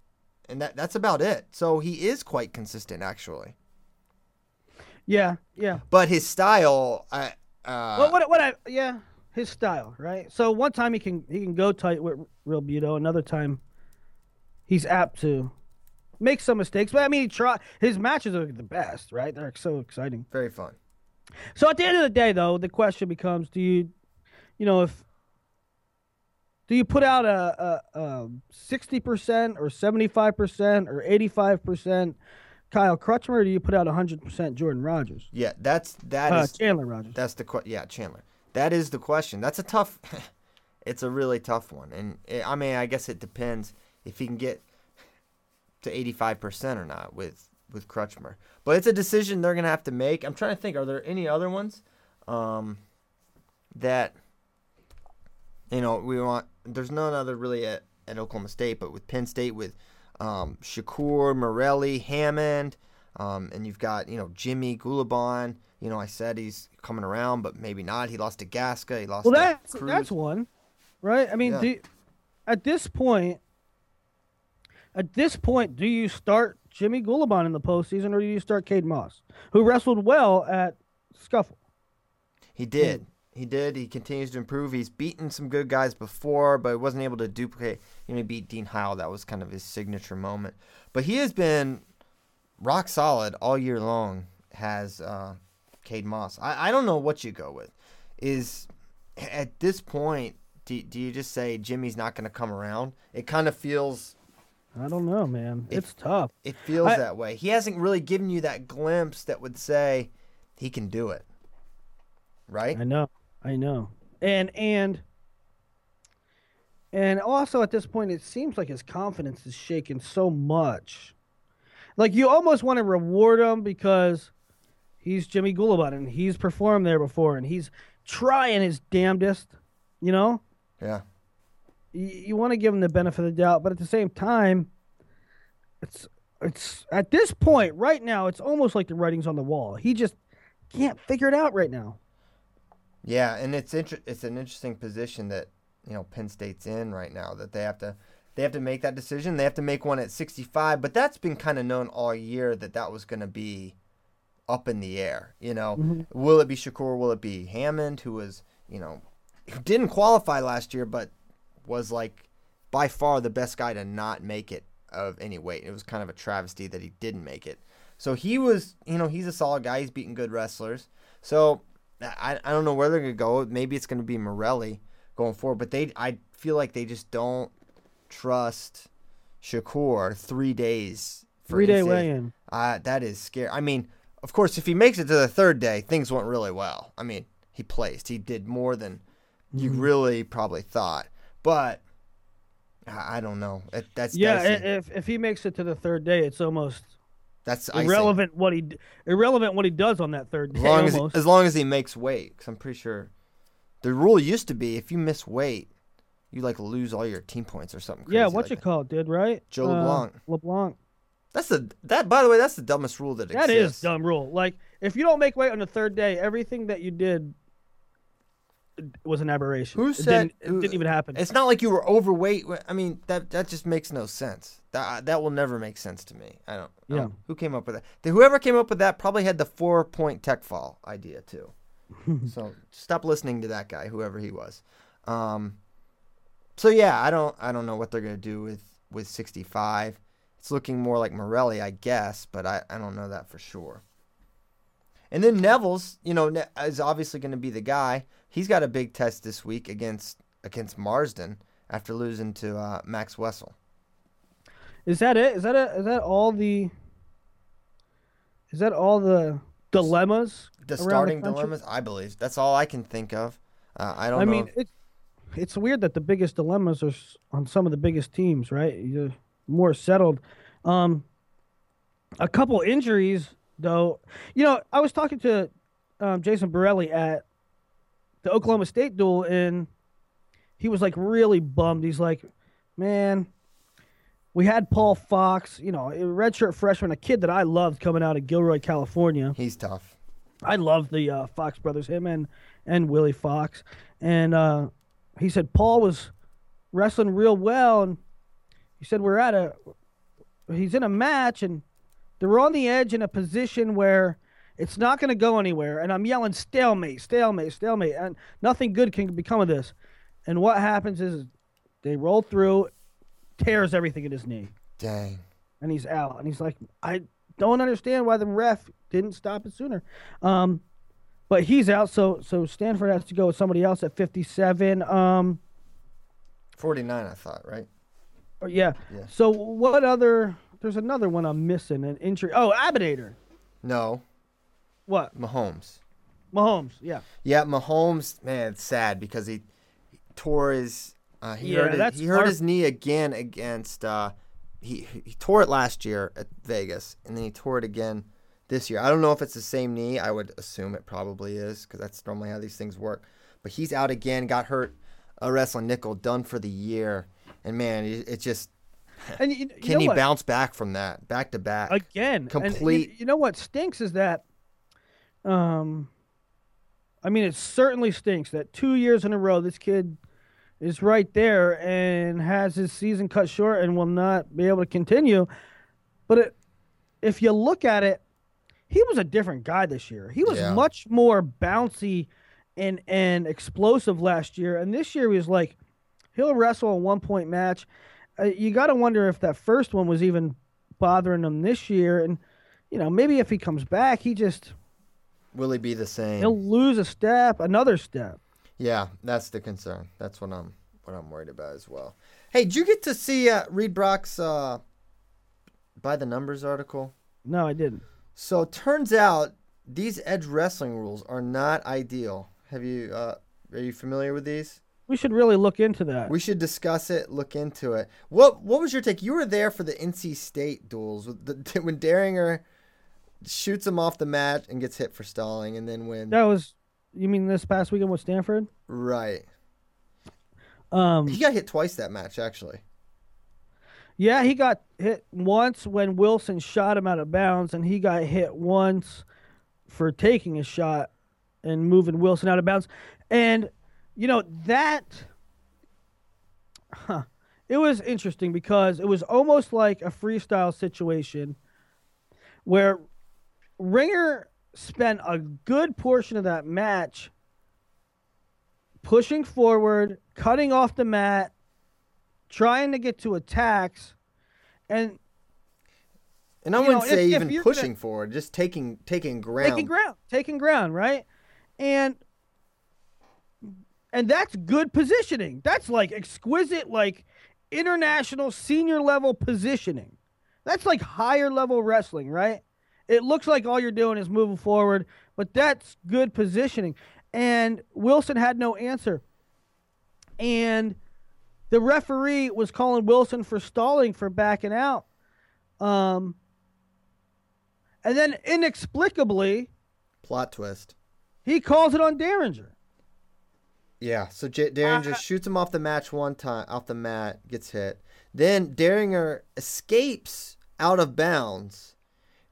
and that that's about it. So he is quite consistent, actually. Yeah, yeah. But his style, I. Uh, Well, what what I yeah, his style, right? So one time he can he can go tight with Real Buto, another time he's apt to make some mistakes. But I mean, he try his matches are the best, right? They're so exciting. very fun. So at the end of the day, though, the question becomes: Do you, you know, if do you put out a a sixty percent or seventy five percent or eighty five percent Kyle Crutchmer, or do you put out hundred percent Jordan Rogers, Yeah, that's that uh, is Chandler Rogers? That's the que- yeah, Chandler. That is the question. That's a tough. it's a really tough one, and it, I mean, I guess it depends if he can get to eighty five percent or not with with Crutchmer. But it's a decision they're gonna have to make. I'm trying to think. Are there any other ones um, that you know we want? There's none other really at, at Oklahoma State, but with Penn State with um, Shakur, Morelli, Hammond, um, and you've got you know Jimmy Gulibon. You know I said he's coming around, but maybe not. He lost to Gasca. He lost. Well, to that's Cruz. that's one, right? I mean, Yeah. at this point, At this point, do you start Jimmy Gulibon in the postseason, or do you start Cade Moss, who wrestled well at Scuffle? He did. He did. He continues to improve. He's beaten some good guys before, but wasn't able to duplicate. He beat Dean Heil. That was kind of his signature moment. But he has been rock solid all year long. Has uh, Cade Moss? I, I don't know what you go with. Is at this point, do, do you just say Jimmy's not going to come around? It kind of feels I don't know, man. It's tough. it feels I- that way. He hasn't really given you that glimpse that would say he can do it. Right? I know. I know. And and and also at this point it seems like his confidence is shaken so much. Like you almost want to reward him because he's Jimmy Gulibon and he's performed there before and he's trying his damnedest, you know? Yeah. You, you want to give him the benefit of the doubt, but at the same time it's it's at this point right now it's almost like the writing's on the wall. He just can't figure it out right now. Yeah, and it's inter- it's an interesting position that you know Penn State's in right now that they have to they have to make that decision. They have to make one at 65, but that's been kind of known all year that that was going to be up in the air. You know, mm-hmm. will it be Shakur? Will it be Hammond, who was you know who didn't qualify last year, but was like by far the best guy to not make it of any weight. It was kind of a travesty that he didn't make it. So he was, you know, he's a solid guy. He's beating good wrestlers. So I, I don't know where they're gonna go. Maybe it's gonna be Morelli going forward, but they I feel like they just don't trust Shakur three days for Three day NCAA. weigh-in. Uh, that is scary. I mean, of course, if he makes it to the third day, things went really well. I mean, he placed. He did more than you Mm-hmm. really probably thought. But I don't know. That's Yeah, if if he makes it to the third day, it's almost that's icing. irrelevant what he irrelevant what he does on that third day. As long as, he, as long as he makes weight, because I'm pretty sure the rule used to be if you miss weight, you like lose all your team points or something. yeah, what like you that. call it, did right? Joe Uh, LeBlanc. LeBlanc. That's the that. By the way, that's the dumbest rule that That exists. is dumb rule. Like if you don't make weight on the third day, everything that you did was an aberration. Who it said didn't, it didn't even happen? It's not like you were overweight. I mean, that that just makes no sense. That that will never make sense to me. I don't. I Yeah. don't- who came up with that? Whoever came up with that probably had the four point tech fall idea too. so stop listening to that guy, whoever he was. Um. So yeah, I don't I don't know what they're gonna do with with 65. It's looking more like Morelli, I guess, but I, I don't know that for sure. And then Neville's, you know, is obviously going to be the guy. He's got a big test this week against against Marsden after losing to uh, Max Wessel. Is that it? Is that a, is that all the? Is that all the dilemmas? The starting country? dilemmas, I believe. That's all I can think of. Uh, I don't I know. mean, it's it's weird that the biggest dilemmas are on some of the biggest teams, right? You're more settled. Um, a couple injuries, though. You know, I was talking to um, Jason Borrelli at the Oklahoma State duel, and he was like really bummed. He's like, "Man, we had Paul Fox, you know, a redshirt freshman, a kid that I loved coming out of Gilroy, California." He's tough. I love the uh, Fox brothers, him and and Willie Fox, and uh, he said Paul was wrestling real well, and he said we're at a he's in a match, and they're on the edge in a position where it's not going to go anywhere, and I'm yelling stalemate, stalemate, stalemate, and nothing good can become of this. And what happens is they roll through, tears everything in his knee Dang. and he's out. And he's like, I don't understand why the ref didn't stop it sooner. Um, but he's out, so so Stanford has to go with somebody else at 57. Um, 49, I thought, right? or- yeah. Yeah. So what other? There's another one I'm missing. An injury. Oh, Abidator. No, What? Mahomes. Mahomes. Yeah. Yeah, Mahomes, man, it's sad because he, he tore his uh, he Yeah, hurt his, he hurt his knee again against uh, he he tore it last year at Vegas and then he tore it again this year. I don't know if it's the same knee. I would assume it probably is because that's normally how these things work. But he's out again. Got hurt uh, wrestling nickel, done for the year. And man, it, it just And you, you can he what? bounce back from that back to back? again? and you- Complete- you know what stinks is that, um, I mean, it certainly stinks that two years in a row this kid is right there and has his season cut short and will not be able to continue. But it, if you look at it, he was a different guy this year. He was Yeah. much more bouncy and and explosive last year, and this year he was like he'll wrestle a one point match. Uh, you got to wonder if that first one was even bothering him this year, and you know maybe if he comes back, he just Will he be the same? he'll lose a step, another step. Yeah, that's the concern. That's what I'm what I'm worried about as well. Hey, did you get to see uh, Reed Brock's uh, by the numbers article? No, I didn't. So turns out these edge wrestling rules are not ideal. Have you uh, are you familiar with these? We should really look into that. We should discuss it, look into it. What what was your take? You were there for the NC State duels with the, when Dieringer shoots him off the mat and gets hit for stalling, and then when that was you mean this past weekend with Stanford? right, Um, he got hit twice that match actually. yeah, he got hit once when Wilson shot him out of bounds, and he got hit once for taking a shot and moving Wilson out of bounds. And you know that huh, it was interesting because it was almost like a freestyle situation where Ringer spent a good portion of that match pushing forward, cutting off the mat, trying to get to attacks, and And I wouldn't know, say if- if even gonna- pushing forward, just taking taking ground. taking ground, taking ground, right? And and that's good positioning. That's like exquisite, like international senior level positioning. That's like higher level wrestling, right? It looks like all you're doing is moving forward, but that's good positioning. And Wilson had no answer. And the referee was calling Wilson for stalling for backing out. Um, and then inexplicably, Plot twist. he calls it on Dieringer. Yeah, so J- Dieringer Uh, shoots him off the match one time, off the mat, gets hit. Then Dieringer escapes out of bounds.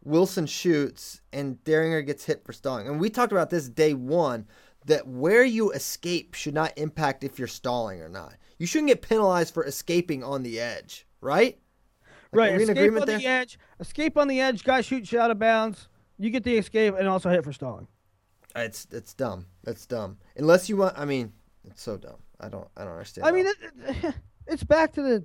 Wilson shoots, and Dieringer gets hit for stalling. And we talked about this day one that where you escape should not impact if you're stalling or not. You shouldn't get penalized for escaping on the edge, right? Like, right, are we in escape on there? the edge. Escape on the edge. Guy shoots you out of bounds. You get the escape and also hit for stalling. Uh, it's it's dumb. That's dumb. Unless you want, I mean, it's so dumb. I don't I don't understand. I mean, it- it's back to the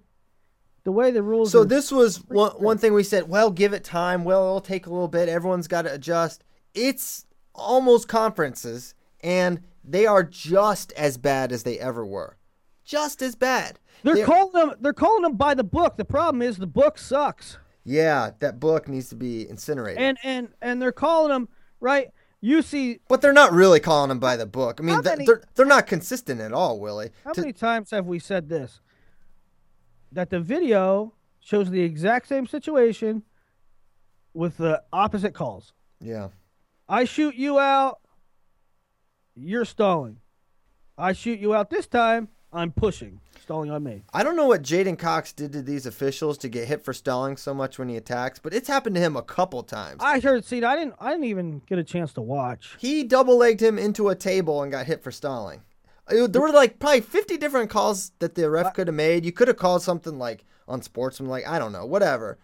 the way the rules. So this was one, one thing we said. Well, give it time. Well, it'll take a little bit. Everyone's got to adjust. It's almost conferences, and they are just as bad as they ever were. Just as bad. they're, They're- calling them. They're calling them by the book. The problem is the book sucks, Yeah, that book needs to be incinerated. and and and they're calling them right. You see, but they're not really calling them by the book. I mean, many- they're they're not consistent at all, Willie. how To- many times have we said this? That the video shows the exact same situation with the opposite calls. yeah. I shoot you out, you're stalling. I shoot you out this time, I'm pushing, stalling on me. I don't know what J'den Cox did to these officials to get hit for stalling so much when he attacks, but it's happened to him a couple times. I heard. See, I didn't. I didn't even get a chance to watch. He double legged him into a table and got hit for stalling. Uh, There were like probably 50 different calls that the ref could have made. You could have called something like on sportsman, like, I don't know, whatever.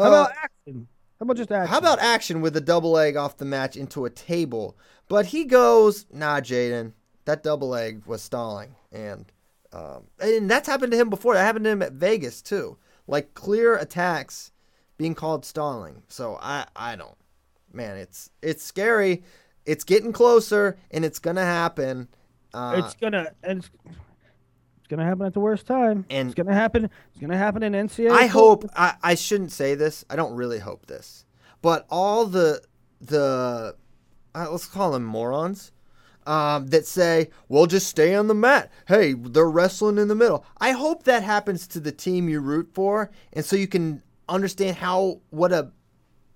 How Uh, about action? How about just action? how about action with a double leg off the match into a table? But he goes, nah, J'den, that double leg was stalling. And, um, and that's happened to him before. That happened to him at Vegas, too. Like clear attacks being called stalling. So I, I don't. Man, it's it's scary. It's getting closer, and it's gonna happen. Uh, It's gonna. It's, it's gonna happen at the worst time. And- it's gonna happen. It's gonna happen in NCAA. I hope I, I shouldn't say this. I don't really hope this, but all the the uh, let's call them morons um, that say we'll just stay on the mat. Hey, they're wrestling in the middle. I hope that happens to the team you root for, and so you can understand how what a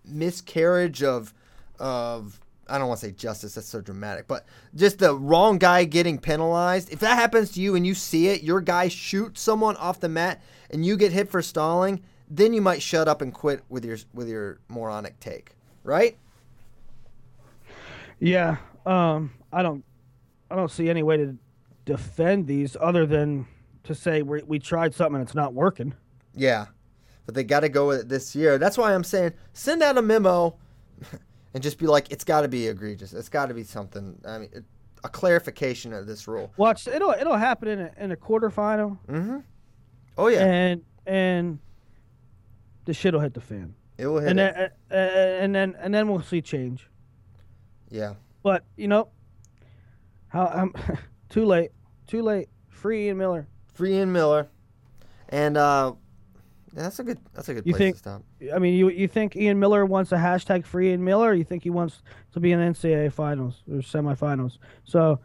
miscarriage of of I don't want to say justice. That's so dramatic, but just the wrong guy getting penalized. If that happens to you and you see it, your guy shoots someone off the mat and you get hit for stalling, then you might shut up and quit with your with your moronic take, right? Yeah. Um. I don't. I don't see any way to defend these other than to say we we tried something and it's not working. Yeah, but they got to go with it this year. That's why I'm saying send out a memo and just be like, it's got to be egregious. It's got to be something. I mean, a clarification of this rule. Watch it'll it'll happen in a, in a quarterfinal. Mm-hmm. Oh yeah, and and the shit will hit the fan. it will hit. and then uh, uh, and then and then we'll see change. yeah, But you know, how I'm too late, too late. Free Ian Miller. free Ian Miller, and uh, yeah, that's a good. That's a good You place think- to stop. I mean, you you think Ian Miller wants a hashtag free Ian Miller, or you think he wants to be in NCAA finals or semifinals? So,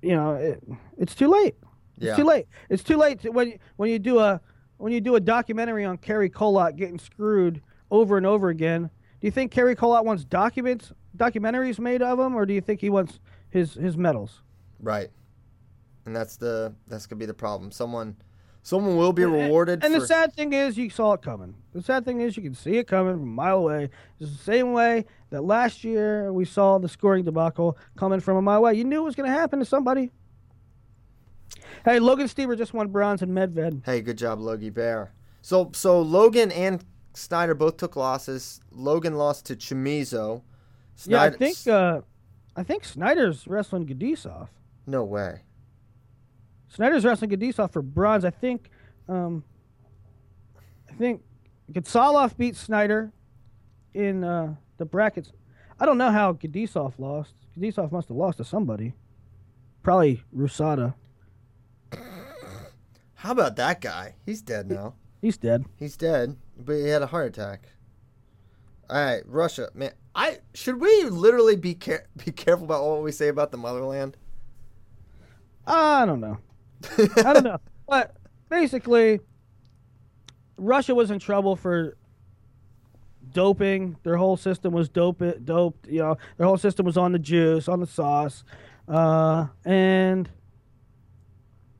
you know, it, it's too late. Yeah. It's too late. It's too late to, when you, when you do a when you do a documentary on Cary Kolat getting screwed over and over again. Do you think Cary Kolat wants documents documentaries made of him, or do you think he wants his his medals? Right, and that's the that's gonna be the problem. Someone, someone will be rewarded. And for, the sad thing is, you saw it coming. The sad thing is, you can see it coming from a mile away. It's the same way that last year we saw the scoring debacle coming from a mile away. You knew it was going to happen to somebody. Hey, Logan Stieber just won bronze in Medved. Hey, good job, Logie Bear. So so Logan and Snyder both took losses. Logan lost to Chamizo. Yeah, I think uh, I think Snyder's wrestling Gadisov. no way. Snyder's wrestling Gadisov for bronze. I think um, I think Gatsalov beat Snyder in uh, the brackets. I don't know how Gadisov lost. Gadisov must have lost to somebody. Probably RUSADA. How about that guy? He's dead now. He's dead. He's dead, but he had a heart attack. All right, Russia, man. I should we literally be care- be careful about what we say about the motherland? I don't know. I don't know. But basically, Russia was in trouble for doping. Their whole system was dope doped. You know, their whole system was on the juice, on the sauce, uh, and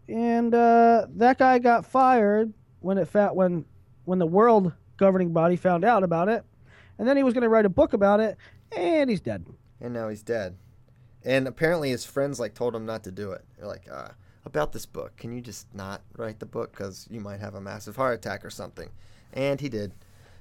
and uh, that guy got fired when it fa- when when the world governing body found out about it, and then he was going to write a book about it, and he's dead. and now he's dead. And apparently his friends like told him not to do it. They're like, uh, about this book, can you just not write the book because you might have a massive heart attack or something? And he did.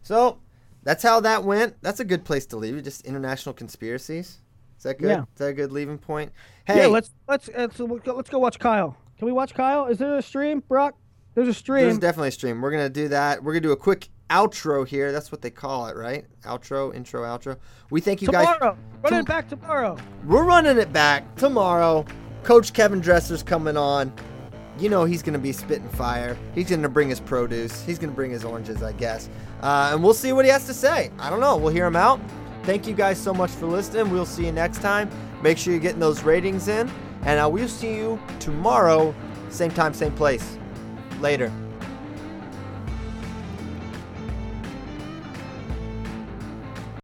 So that's how that went. That's a good place to leave it. Just international conspiracies. Is that good? Yeah. Is that a good leaving point? Hey, Yeah, let's let's uh, let's let's go, let's go watch Kyle. Can we watch Kyle? Is there a stream, Brock? There's a stream. there's definitely a stream. We're gonna do that. We're gonna do a quick outro here. That's what they call it, right? Outro, intro, outro. We thank you guys. tomorrow. Run Tom- it back tomorrow. We're running it back tomorrow. Coach Kevin Dresser's coming on. You know he's going to be spitting fire. He's going to bring his produce. He's going to bring his oranges, I guess. Uh, and we'll see what he has to say. I don't know. We'll hear him out. Thank you guys so much for listening. We'll see you next time. Make sure you're getting those ratings in. And uh, we'll see you tomorrow, same time, same place. Later.